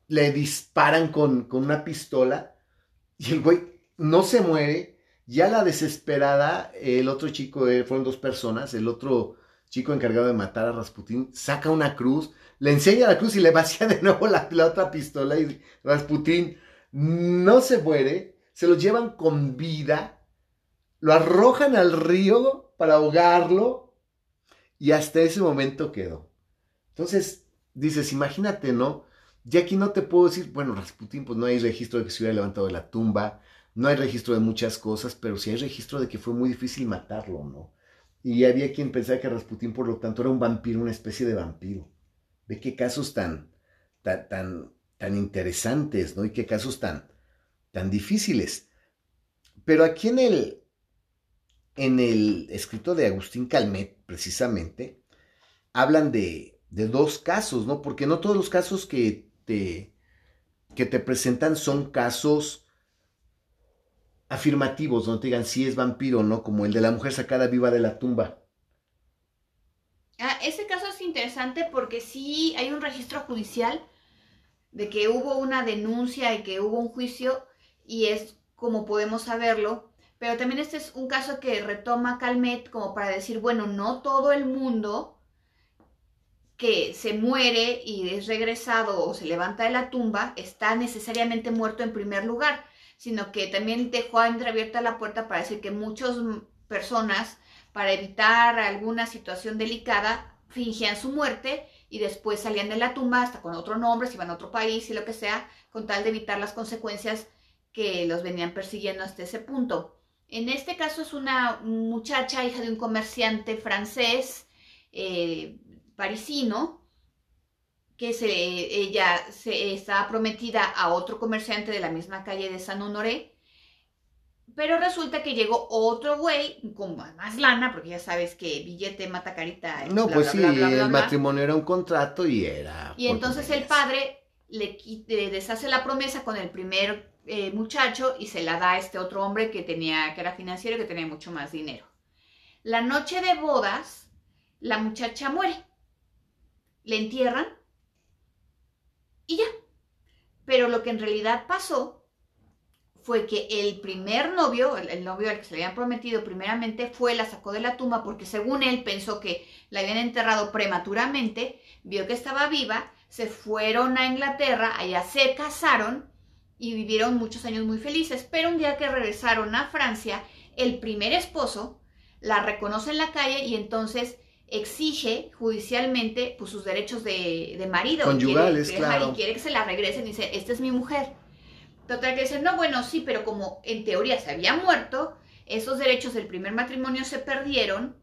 le disparan con, con una pistola y el güey no se muere. Ya la desesperada, el otro chico, eh, fueron dos personas, el otro chico encargado de matar a Rasputín, saca una cruz, le enseña la cruz y le vacía de nuevo la, otra pistola y Rasputín no se muere, se lo llevan con vida, lo arrojan al río para ahogarlo y hasta ese momento quedó. Entonces, dices, imagínate, ¿no? Ya aquí no te puedo decir, bueno, Rasputín, pues no hay registro de que se hubiera levantado de la tumba, no hay registro de muchas cosas, pero sí hay registro de que fue muy difícil matarlo, ¿no? Y había quien pensaba que Rasputín, por lo tanto, era un vampiro, una especie de vampiro. Ve qué casos tan, tan, tan, interesantes, ¿no? Y qué casos tan, tan difíciles. Pero aquí en el, en el escrito de Agustín Calmet, precisamente, hablan de, de dos casos, ¿no? Porque no todos los casos que te, que te presentan son casos afirmativos, te digan si es vampiro o no, como el de la mujer sacada viva de la tumba. Ah, ese caso es interesante porque sí hay un registro judicial de que hubo una denuncia y que hubo un juicio y es como podemos saberlo, pero también este es un caso que retoma Calmet como para decir, bueno, no todo el mundo que se muere y es regresado o se levanta de la tumba está necesariamente muerto en primer lugar, sino que también dejó entreabierta la puerta para decir que muchas personas para evitar alguna situación delicada, fingían su muerte y después salían de la tumba hasta con otro nombre, se iban a otro país y lo que sea, con tal de evitar las consecuencias que los venían persiguiendo hasta ese punto. En este caso es una muchacha, hija de un comerciante francés, eh, parisino, que se, ella se, estaba prometida a otro comerciante de la misma calle de San Honoré, pero resulta que llegó otro güey con más lana, porque ya sabes que billete mata carita. No, pues sí, el matrimonio era un contrato y era. Y entonces el padre le, deshace la promesa con el primer eh, muchacho y se la da a este otro hombre que tenía, que era financiero y que tenía mucho más dinero. La noche de bodas, la muchacha muere. Le entierran y ya. Pero lo que en realidad pasó fue que el primer novio, el, novio al que se le habían prometido primeramente, fue, la sacó de la tumba porque según él pensó que la habían enterrado prematuramente, vio que estaba viva, se fueron a Inglaterra, allá se casaron y vivieron muchos años muy felices, pero un día que regresaron a Francia, el primer esposo la reconoce en la calle y entonces exige judicialmente pues, sus derechos de, marido. Conyugales, claro. Y quiere que se la regresen y dice, esta es mi mujer. Total que dicen, no, bueno, sí, pero como en teoría se había muerto, esos derechos del primer matrimonio se perdieron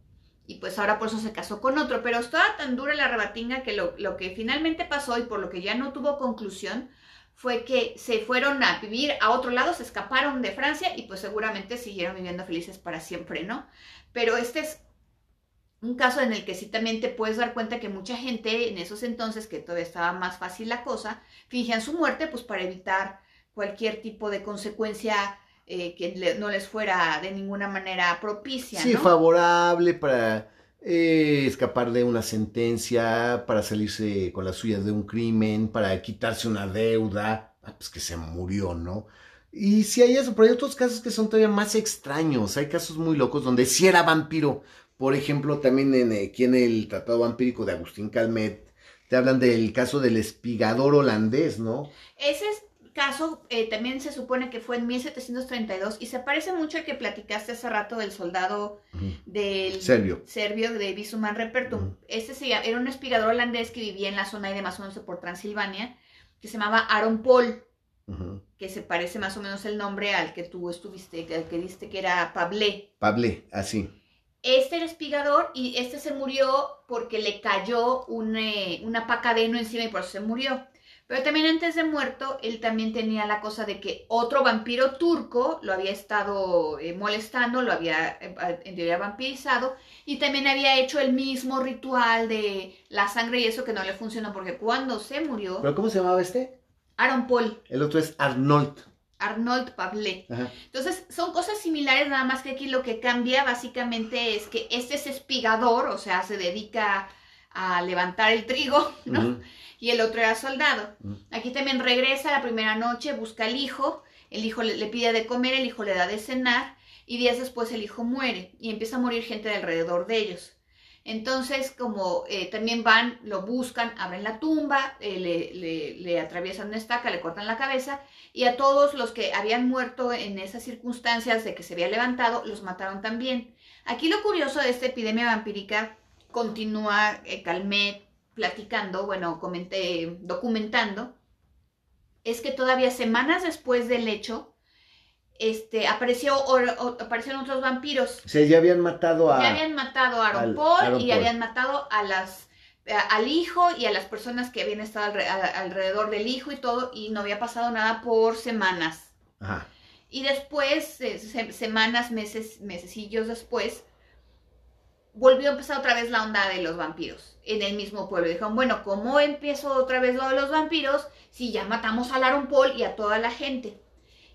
y pues ahora por eso se casó con otro. Pero estaba tan dura la rebatinga que lo, lo, que finalmente pasó y por lo que ya no tuvo conclusión fue que se fueron a vivir a otro lado, se escaparon de Francia y pues seguramente siguieron viviendo felices para siempre, ¿no? Pero este es un caso en el que sí también te puedes dar cuenta que mucha gente en esos entonces, que todavía estaba más fácil la cosa, fingían su muerte pues para evitar cualquier tipo de consecuencia eh, que no les fuera de ninguna manera propicia. Sí, favorable para eh, escapar de una sentencia, para salirse con las suyas de un crimen, para quitarse una deuda, ah, pues que se murió, ¿no? Y sí hay eso, pero hay otros casos que son todavía más extraños. Hay casos muy locos donde sí era vampiro. Por ejemplo, también en, eh, aquí en el Tratado Vampírico de Agustín Calmet, te hablan del caso del espigador holandés, ¿no? Ese es- caso eh, también se supone que fue en 1732 y se parece mucho al que platicaste hace rato del soldado del Serbio. serbio de Bisuman Repertum. Ujú. Este se llama- era un espigador holandés que vivía en la zona de más o menos por Transilvania, que se llamaba Aaron Paul, que se parece más o menos el nombre al que tú estuviste, al que diste que era Pablé. Pablé, así. Este era espigador y este se murió porque le cayó un, eh, una paca de heno encima y por eso se murió. Pero también antes de muerto, él también tenía la cosa de que otro vampiro turco lo había estado eh, molestando, lo había eh, en teoría vampirizado y también había hecho el mismo ritual de la sangre y eso que no le funcionó porque cuando se murió, ¿Pero cómo se llamaba este? Aaron Paul, El otro es Arnold. Arnold Pablé. Ajá. Entonces, son cosas similares, nada más que aquí lo que cambia básicamente es que este es espigador, o sea, se dedica a levantar el trigo, ¿no? Y el otro era soldado. Aquí también regresa la primera noche, busca al hijo, el hijo le, le pide de comer, el hijo le da de cenar, y días después el hijo muere, y empieza a morir gente de alrededor de ellos. Entonces, como eh, también van, lo buscan, abren la tumba, eh, le, atraviesan una estaca, le cortan la cabeza, y a todos los que habían muerto en esas circunstancias de que se había levantado, los mataron también. Aquí lo curioso de esta epidemia vampírica, continúa eh, Calmet platicando, bueno, comenté, documentando, es que todavía semanas después del hecho, este, apareció, o- aparecieron otros vampiros O sea, ya habían matado a... ya habían matado a Aaron al- Paul Aaron y Paul. habían matado a las a- al hijo y a las personas que habían estado a- alrededor del hijo y todo y no había pasado nada por semanas. Ajá. Y después, eh, se- semanas, meses, mesecillos después, volvió a empezar otra vez la onda de los vampiros en el mismo pueblo. Dijeron, bueno, ¿cómo empiezo otra vez lo de los vampiros si ya matamos a Aaron Paul y a toda la gente?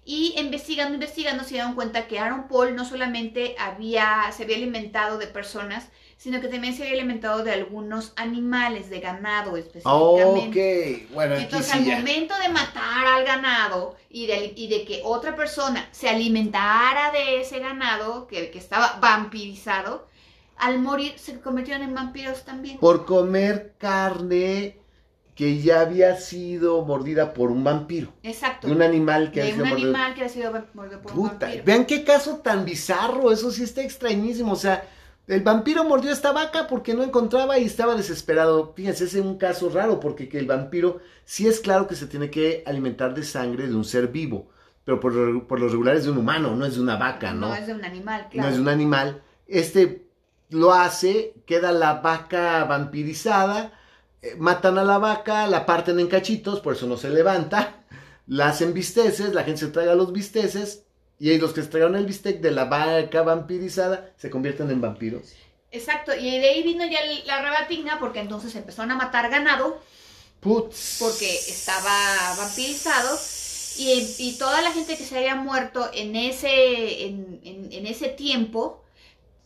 Y investigando, investigando, se dieron cuenta que Aaron Paul no solamente había, se había alimentado de personas, sino que también se había alimentado de algunos animales, de ganado específicamente. Ok, bueno, aquí Entonces, sí al momento de matar al ganado y de, y de que otra persona se alimentara de ese ganado que, que estaba vampirizado, al morir se convirtieron en vampiros también. Por comer carne que ya había sido mordida por un vampiro. Exacto. De un animal que De había sido un animal que ha sido mordido por un vampiro. vean qué caso tan bizarro, eso sí está extrañísimo, o sea, el vampiro mordió a esta vaca porque no encontraba y estaba desesperado. Fíjense, ese es un caso raro porque que el vampiro sí es claro que se tiene que alimentar de sangre de un ser vivo, pero por, lo- por lo regular es de un humano, no es de una vaca, ¿no? No es de un animal, No claro. es de un animal. Este lo hace, queda la vaca vampirizada, matan a la vaca, la parten en cachitos, por eso no se levanta, la hacen bisteces, la gente se traga los bisteces, y los que se tragaron el bistec de la vaca vampirizada se convierten en vampiros. Exacto, y de ahí vino ya la rebatinga porque entonces empezaron a matar ganado Putz. porque estaba vampirizado y, y toda la gente que se había muerto en ese, en, en- en ese tiempo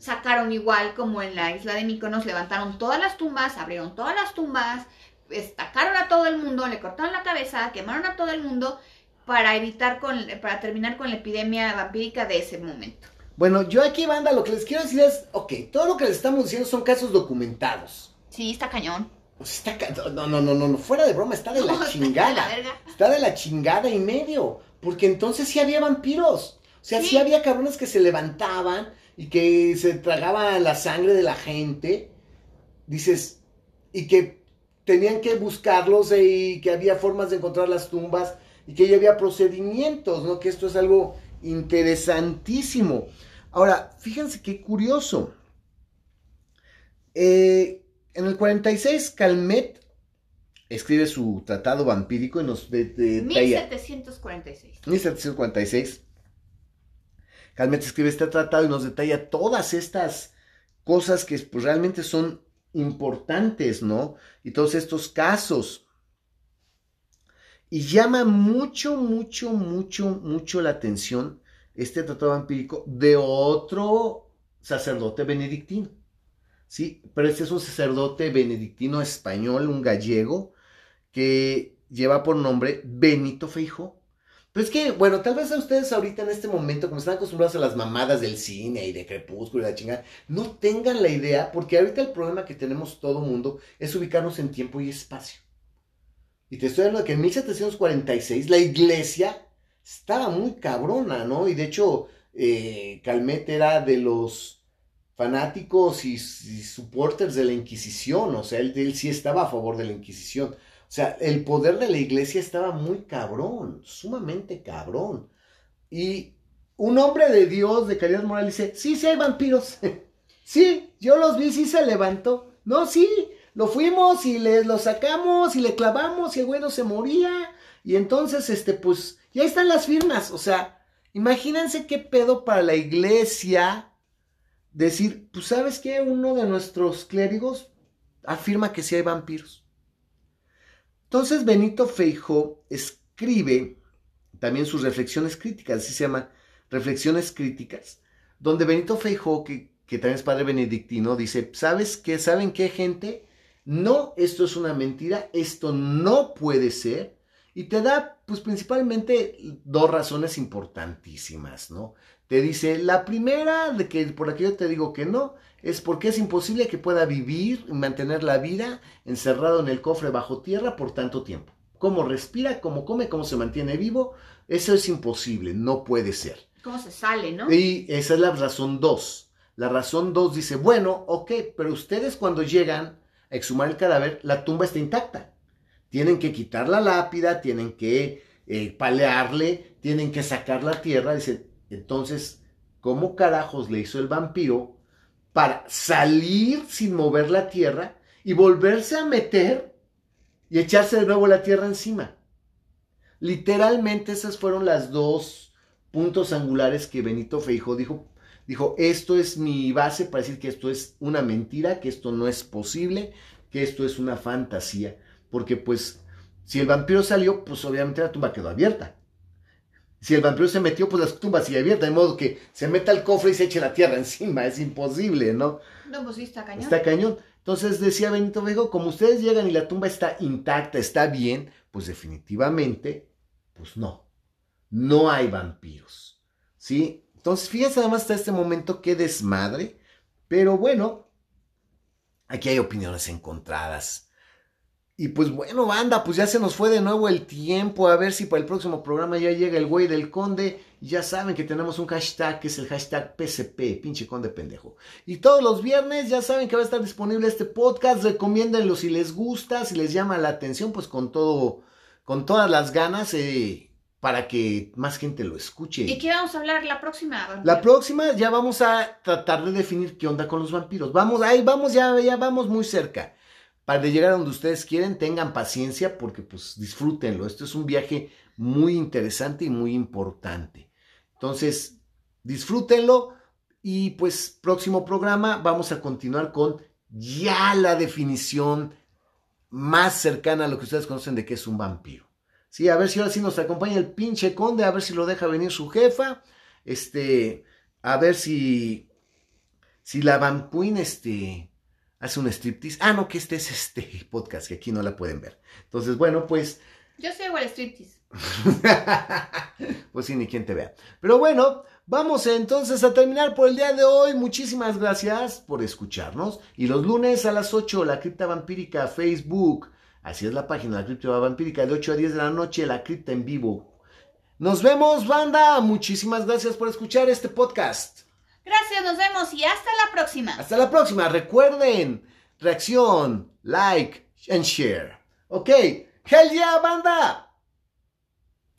sacaron igual como en la isla de Mykonos, levantaron todas las tumbas, abrieron todas las tumbas, estacaron a todo el mundo, le cortaron la cabeza, quemaron a todo el mundo para evitar con, para terminar con la epidemia vampírica de ese momento. Bueno, yo aquí, banda, lo que les quiero decir es, ok, todo lo que les estamos diciendo son casos documentados. Sí, está cañón. Está ca- no, no, no, no, no, fuera de broma, está de la No, está chingada. de la. Está de la chingada y medio. Porque entonces sí había vampiros. O sea, sí, Sí. había cabrones que se levantaban y que se tragaban la sangre de la gente. Dices, y que tenían que buscarlos eh, y que había formas de encontrar las tumbas y que ya había procedimientos, ¿no? Que esto es algo interesantísimo. Ahora, fíjense qué curioso. Eh, en el 46, Calmet escribe su tratado vampírico y nos de- detalla. 1746. 1746. Calmet escribe este tratado y nos detalla todas estas cosas que pues, realmente son importantes, ¿no? Y todos estos casos. Y llama mucho, mucho, mucho, mucho la atención este tratado vampírico de otro sacerdote benedictino. Sí, pero este es un sacerdote benedictino español, un gallego, que lleva por nombre Benito Feijó. Pero es que, bueno, tal vez a ustedes ahorita en este momento, como están acostumbrados a las mamadas del cine y de crepúsculo y la chingada, no tengan la idea, porque ahorita el problema que tenemos todo mundo es ubicarnos en tiempo y espacio. Y te estoy hablando de que en 1746 la iglesia estaba muy cabrona, ¿no? Y de hecho, eh, Calmet era de los fanáticos y, supporters de la Inquisición, o sea, él sí estaba a favor de la Inquisición. O sea, el poder de la iglesia estaba muy cabrón, sumamente cabrón. Y un hombre de Dios de calidad moral dice, sí, sí hay vampiros. sí, yo los vi, sí se levantó. No, sí, lo fuimos y les lo sacamos y le clavamos y el güey no se moría. Y entonces, este, pues, ya están las firmas. O sea, imagínense qué pedo para la iglesia decir, pues, ¿sabes qué? Uno de nuestros clérigos afirma que sí hay vampiros. Entonces Benito Feijo escribe también sus reflexiones críticas, así se llama, reflexiones críticas, donde Benito Feijo, que, también es padre benedictino, dice, ¿sabes qué? ¿Saben qué, gente? No, esto es una mentira, esto no puede ser, y te da, pues principalmente, dos razones importantísimas, ¿no? Te dice, la primera, de que por la que yo te digo que no, es porque es imposible que pueda vivir y mantener la vida encerrado en el cofre bajo tierra por tanto tiempo. Cómo respira, cómo come, cómo se mantiene vivo, eso es imposible, no puede ser. ¿Cómo se sale, no? Y esa es la razón dos. La razón dos dice, bueno, ok, pero ustedes cuando llegan a exhumar el cadáver, la tumba está intacta. Tienen que quitar la lápida, tienen que eh, palearle, tienen que sacar la tierra. Dice, entonces, ¿cómo carajos le hizo el vampiro para salir sin mover la tierra y volverse a meter y echarse de nuevo la tierra encima. Literalmente esas fueron las dos puntos angulares que Benito Feijo dijo. Dijo, esto es mi base para decir que esto es una mentira, que esto no es posible, que esto es una fantasía. Porque pues, si el vampiro salió, pues obviamente la tumba quedó abierta. Si el vampiro se metió, pues la tumba sigue abierta, de modo que se meta al cofre y se eche la tierra encima. Es imposible, ¿no? No, pues sí, está cañón. Está cañón. Entonces decía Benito Vego, como ustedes llegan y la tumba está intacta, está bien, pues definitivamente, pues no. No hay vampiros. ¿Sí? Entonces, fíjense además hasta este momento qué desmadre. Pero bueno, aquí hay opiniones encontradas. Y pues bueno, banda, pues ya se nos fue de nuevo el tiempo. A ver si para el próximo programa ya llega el güey del conde. Ya saben que tenemos un hashtag que es el hashtag PCP, pinche conde pendejo. Y todos los viernes ya saben que va a estar disponible este podcast. Recomiéndenlo si les gusta, si les llama la atención, pues con todo, con todas las ganas. Eh, para que más gente lo escuche. ¿Y qué vamos a hablar la próxima? La próxima ya vamos a tratar de definir qué onda con los vampiros. Vamos, ahí vamos, ya, ya vamos muy cerca para llegar a donde ustedes quieren, tengan paciencia porque pues disfrútenlo. Esto es un viaje muy interesante y muy importante. Entonces, disfrútenlo y pues próximo programa vamos a continuar con ya la definición más cercana a lo que ustedes conocen de qué es un vampiro. Sí, a ver si ahora sí nos acompaña el pinche conde, a ver si lo deja venir su jefa, este, a ver si, si la vampuin, este, hace un striptease. Ah, no, que este es este podcast, que aquí no la pueden ver. Entonces, bueno, pues... Yo sé igual striptease. pues sí, ni quien te vea. Pero bueno, vamos entonces a terminar por el día de hoy. Muchísimas gracias por escucharnos. Y los lunes a las 8, la cripta vampírica, Facebook. Así es la página, la cripta vampírica, de 8 a 10 de la noche, la cripta en vivo. Nos vemos, banda. Muchísimas gracias por escuchar este podcast. Gracias, nos vemos y hasta la próxima. Hasta la próxima. Recuerden, reacción, like and share. Ok, hell yeah, banda.